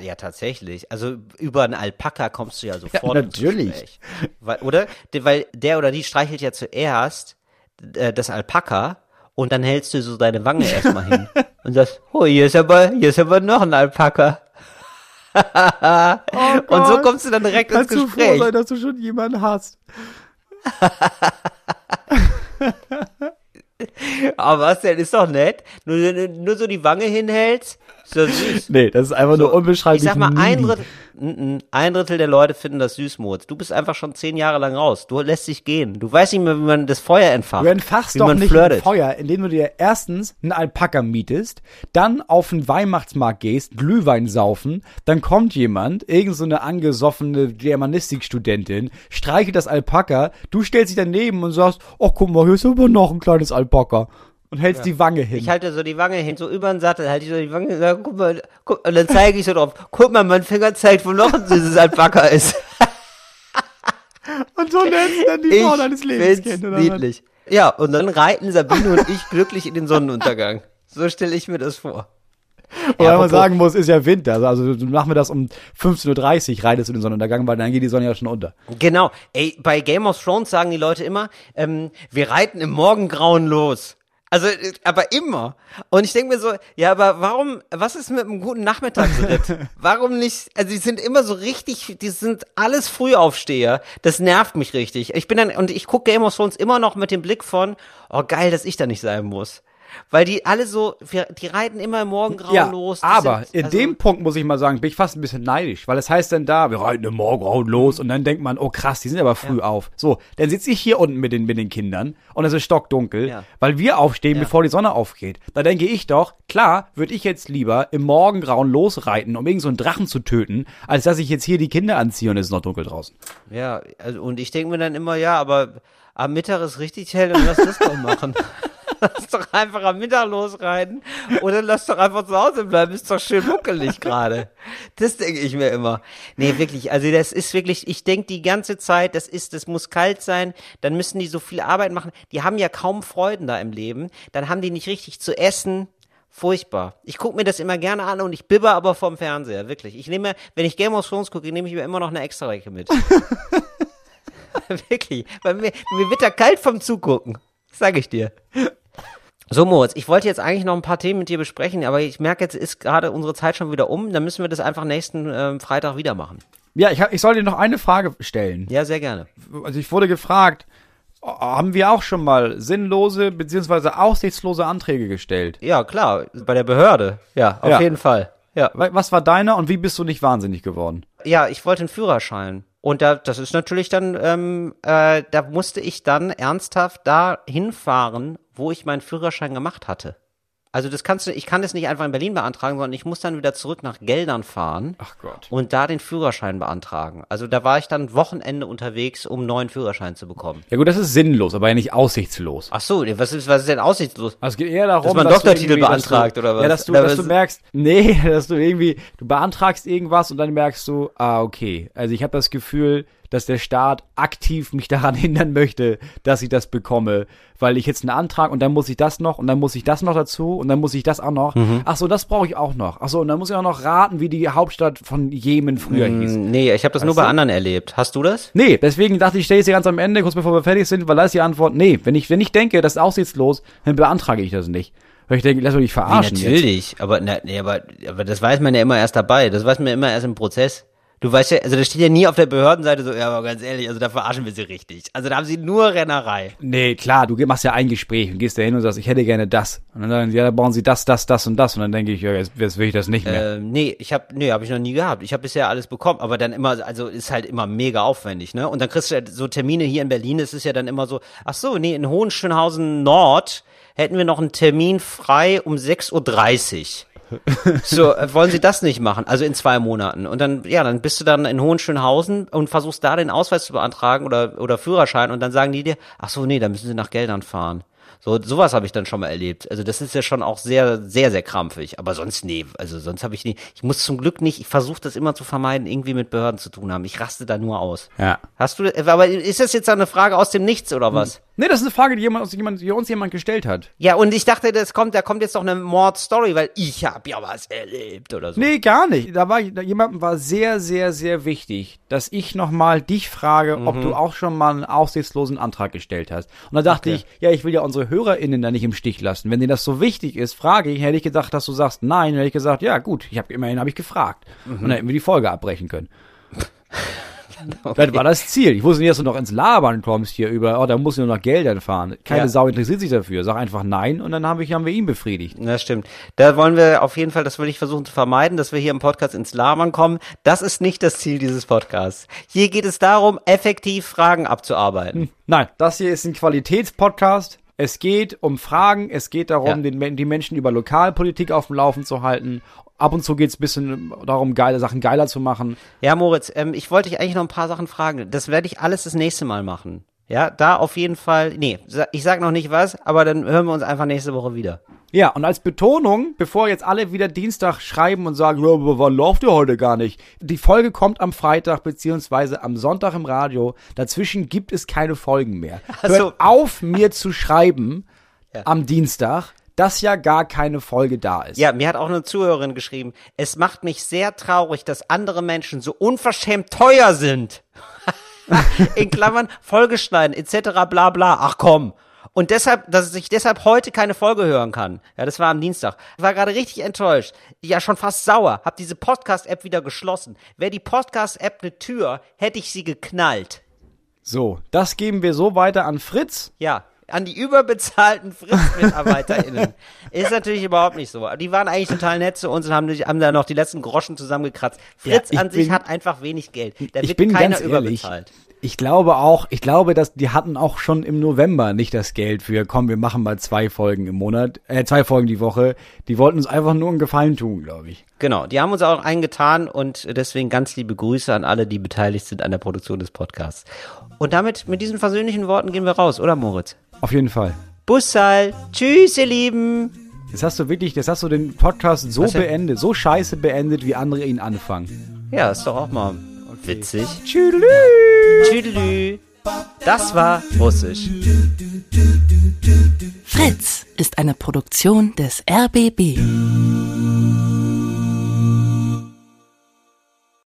Ja, tatsächlich. Also über einen Alpaka kommst du ja sofort Ja, natürlich. Gespräch. Weil, oder? De- Weil der oder die streichelt ja zuerst äh, das Alpaka und dann hältst du so deine Wange erstmal hin und sagst, oh, hier ist aber, hier ist aber noch ein Alpaka. und so kommst du dann direkt ins Kannst du froh Gespräch. sein, dass du schon jemanden hast? Aber was denn, ist doch nett. Nur, nur so die Wange hinhältst, ist doch süß. Nee, das ist einfach nur unbeschreiblich Ich sag mal, ein. Drittel, ein Drittel der Leute finden das süß, Moritz. Du bist einfach schon zehn Jahre lang raus. Du lässt dich gehen. Du weißt nicht mehr, wie man das Feuer entfacht. Du entfachst wie doch man nicht flirtet. ein Feuer, indem du dir erstens einen Alpaka mietest, dann auf den Weihnachtsmarkt gehst, Glühwein saufen, dann kommt jemand, irgend so eine angesoffene Germanistikstudentin, streichelt das Alpaka, du stellst dich daneben und sagst, oh guck mal, hier ist aber noch ein kleines Alpaka und hältst die Wange hin. Ich halte so die Wange hin, so über den Sattel, halte ich so die Wange, sag, guck mal, guck, und dann zeige ich so drauf, guck mal, mein Finger zeigt, wo noch ein süßes Alpaka ist. und so lernst du dann die Ich Frau deines Lebens kennen, oder was? niedlich. Ja, und dann reiten Sabine und ich glücklich in den Sonnenuntergang. So stelle ich mir das vor. Wobei man apropos- sagen muss, ist ja Winter. Also du machen wir das um 15.30 Uhr, reitest du den Sonnenuntergang, weil dann geht die Sonne ja schon unter. Genau. Ey, bei Game of Thrones sagen die Leute immer, ähm, wir reiten im Morgengrauen los. Also, äh, aber immer. Und ich denke mir so, ja, aber warum, was ist mit einem guten Nachmittagsritt? warum nicht, also die sind immer so richtig, die sind alles Frühaufsteher. Das nervt mich richtig. Ich bin dann, und ich gucke Game of Thrones immer noch mit dem Blick von, oh geil, dass ich da nicht sein muss. Weil die alle so, die reiten immer im Morgengrauen Ja, los. Aber sind, in also- dem Punkt muss ich mal sagen, bin ich fast ein bisschen neidisch, weil es heißt dann da, wir reiten im Morgengrauen los und dann denkt man, oh krass, die sind aber früh auf. So, dann sitze ich hier unten mit den, mit den Kindern und es ist stockdunkel, Ja. weil wir aufstehen, Ja. bevor die Sonne aufgeht. Da denke ich doch, klar, würde ich jetzt lieber im Morgengrauen losreiten, um irgend so einen Drachen zu töten, als dass ich jetzt hier die Kinder anziehe und es ist noch dunkel draußen. Ja, also, und ich denke mir dann immer, ja, aber am Mittag ist richtig hell und lass das doch machen. lass doch einfach am Mittag losreiten oder lass doch einfach zu Hause bleiben, ist doch schön muckelig gerade. Das denke ich mir immer. Nee, wirklich, also das ist wirklich, ich denke die ganze Zeit, das ist, das muss kalt sein, dann müssen die so viel Arbeit machen. Die haben ja kaum Freuden da im Leben, dann haben die nicht richtig zu essen. Furchtbar. Ich gucke mir das immer gerne an und ich bibber aber vom Fernseher, wirklich. Ich nehme, wenn ich Game of Thrones gucke, nehme ich mir immer noch eine extra Recke mit. wirklich. Weil mir, mir wird da kalt vom Zugucken. Sag ich dir. So, Moritz, ich wollte jetzt eigentlich noch ein paar Themen mit dir besprechen, aber ich merke, jetzt ist gerade unsere Zeit schon wieder um. Dann müssen wir das einfach nächsten ähm, Freitag wieder machen. Ja, ich, hab- ich soll dir noch eine Frage stellen. Ja, sehr gerne. Also ich wurde gefragt, haben wir auch schon mal sinnlose beziehungsweise aussichtslose Anträge gestellt? Ja, klar, bei der Behörde. Ja, auf Ja. jeden Fall. Ja. Wa- Was war deiner und wie bist du nicht wahnsinnig geworden? Ja, ich wollte einen Führerschein. Und da, das ist natürlich dann, ähm, äh, da musste ich dann ernsthaft da hinfahren, wo ich meinen Führerschein gemacht hatte. Also das kannst du, ich kann das nicht einfach in Berlin beantragen, sondern ich muss dann wieder zurück nach Geldern fahren und da den Führerschein beantragen. Also da war ich dann Wochenende unterwegs, um einen neuen Führerschein zu bekommen. Ja gut, das ist sinnlos, aber ja nicht aussichtslos. Ach so, was ist, was ist denn aussichtslos? Also es geht eher darum, Dass man du Doktortitel dass beantragt, du, oder was? Ja, dass du, dass du merkst, nee, dass du irgendwie, du beantragst irgendwas und dann merkst du, ah, okay. Also ich habe das Gefühl, dass der Staat aktiv mich daran hindern möchte, dass ich das bekomme, weil ich jetzt einen Antrag und dann muss ich das noch und dann muss ich das noch dazu und dann muss ich das auch noch. Mhm. Ach so, das brauche ich auch noch. Ach so, und dann muss ich auch noch raten, wie die Hauptstadt von Jemen früher hieß. Nee, ich habe das nur bei anderen erlebt. Hast du das? Nee, deswegen dachte ich, stelle ich sie ganz am Ende, kurz bevor wir fertig sind, weil da ist die Antwort, nee, wenn ich, wenn ich denke, das ist aussichtslos, dann beantrage ich das nicht. Weil ich denke, lass mich nicht verarschen. jetzt. natürlich, aber, na, nee, aber, aber das weiß man ja immer erst dabei. Das weiß man ja immer erst im Prozess. Du weißt ja, also das steht ja nie auf der Behördenseite so, ja, aber ganz ehrlich, also da verarschen wir sie richtig. Also da haben sie nur Rennerei. Nee, klar, du machst ja ein Gespräch und gehst da hin und sagst, ich hätte gerne das. Und dann sagen sie, ja, da brauchen sie das, das, das und das. Und dann denke ich, ja, jetzt, jetzt will ich das nicht mehr. Ähm, nee, ich habe nee, habe ich noch nie gehabt. Ich habe bisher alles bekommen, aber dann immer also ist halt immer mega aufwendig, ne? Und dann kriegst du halt so Termine hier in Berlin, das ist ja dann immer so, ach so, nee, in Hohenschönhausen Nord hätten wir noch einen Termin frei um 6:30 Uhr. So, äh, wollen Sie das nicht machen? Also in zwei Monaten. Und dann, ja, dann bist du dann in Hohenschönhausen und versuchst da den Ausweis zu beantragen oder, oder Führerschein und dann sagen die dir, ach so, nee, da müssen Sie nach Geldern fahren. So, sowas habe ich dann schon mal erlebt. Also das ist ja schon auch sehr, sehr, sehr krampfig. Aber sonst, nee, also sonst habe ich nie, ich muss zum Glück nicht, ich versuche das immer zu vermeiden, irgendwie mit Behörden zu tun haben. Ich raste da nur aus. ja. Hast du, aber ist das jetzt eine Frage aus dem Nichts oder was? Nee, das ist eine Frage, die, jemand, uns jemand, die uns jemand gestellt hat. Ja, und ich dachte, das kommt, da kommt jetzt noch eine Mordstory, weil ich habe ja was erlebt oder so. Nee, gar nicht. Da war da jemandem war sehr, sehr, sehr wichtig, dass ich nochmal dich frage, ob Mhm. du auch schon mal einen aussichtslosen Antrag gestellt hast. Und da dachte ich, ja, ich will ja unsere HörerInnen da nicht im Stich lassen. Wenn dir das so wichtig ist, frage ich, hätte ich gedacht, dass du sagst nein, hätte ich gesagt, ja gut, ich habe immerhin habe ich gefragt. Mhm. Und dann hätten wir die Folge abbrechen können. Das war das Ziel. Ich wusste nicht, dass du noch ins Labern kommst hier über, oh, da muss ich nur nach Geldern fahren. Keine Ja. Sau interessiert sich dafür. Sag einfach nein und dann haben wir, haben wir ihn befriedigt. Das stimmt. Da wollen wir auf jeden Fall, das will ich versuchen zu vermeiden, dass wir hier im Podcast ins Labern kommen. Das ist nicht das Ziel dieses Podcasts. Hier geht es darum, effektiv Fragen abzuarbeiten. Nein, das hier ist ein Qualitätspodcast. Es geht um Fragen, es geht darum, Ja. den, die Menschen über Lokalpolitik auf dem Laufen zu halten. Ab und zu geht es ein bisschen darum, geile Sachen geiler zu machen. Ja, Moritz, ähm, ich wollte dich eigentlich noch ein paar Sachen fragen. Das werde ich alles das nächste Mal machen. Ja, da auf jeden Fall, nee, ich sag noch nicht was, aber dann hören wir uns einfach nächste Woche wieder. Ja, und als Betonung, bevor jetzt alle wieder Dienstag schreiben und sagen, ja, wann läuft ihr heute gar nicht? Die Folge kommt am Freitag beziehungsweise am Sonntag im Radio. Dazwischen gibt es keine Folgen mehr. Ach so. Hört auf, mir zu schreiben am Dienstag, dass ja gar keine Folge da ist. Ja, mir hat auch eine Zuhörerin geschrieben, es macht mich sehr traurig, dass andere Menschen so unverschämt teuer sind. In Klammern, Folge schneiden, etc. bla bla. Ach komm. Und deshalb, dass ich deshalb heute keine Folge hören kann. Ja, das war am Dienstag. Ich war gerade richtig enttäuscht. Ja, schon fast sauer. Hab diese Podcast-App wieder geschlossen. Wäre die Podcast-App eine Tür, hätte ich sie geknallt. So, das geben wir so weiter an Fritz. Ja, an die überbezahlten Fritz-MitarbeiterInnen. Ist natürlich überhaupt nicht so. Die waren eigentlich total nett zu uns und haben, haben da noch die letzten Groschen zusammengekratzt. Fritz Ja, an sich bin- hat einfach wenig Geld. Da ich wird bin keiner ganz ehrlich. überbezahlt. Ich glaube auch, ich glaube, dass die hatten auch schon im November nicht das Geld für, komm, wir machen mal zwei Folgen im Monat, äh, zwei Folgen die Woche. Die wollten uns einfach nur einen Gefallen tun, glaube ich. Genau, die haben uns auch eingetan und deswegen ganz liebe Grüße an alle, die beteiligt sind an der Produktion des Podcasts. Und damit, mit diesen versöhnlichen Worten gehen wir raus, oder Moritz? Auf jeden Fall. Bussal, tschüss ihr Lieben. Jetzt hast du wirklich, jetzt hast du den Podcast so Was denn? beendet, so scheiße beendet, wie andere ihn anfangen. Ja, ist doch auch mal witzig. Tschüdelü! Tschüdelü. Das war Russisch. Fritz ist eine Produktion des RBB.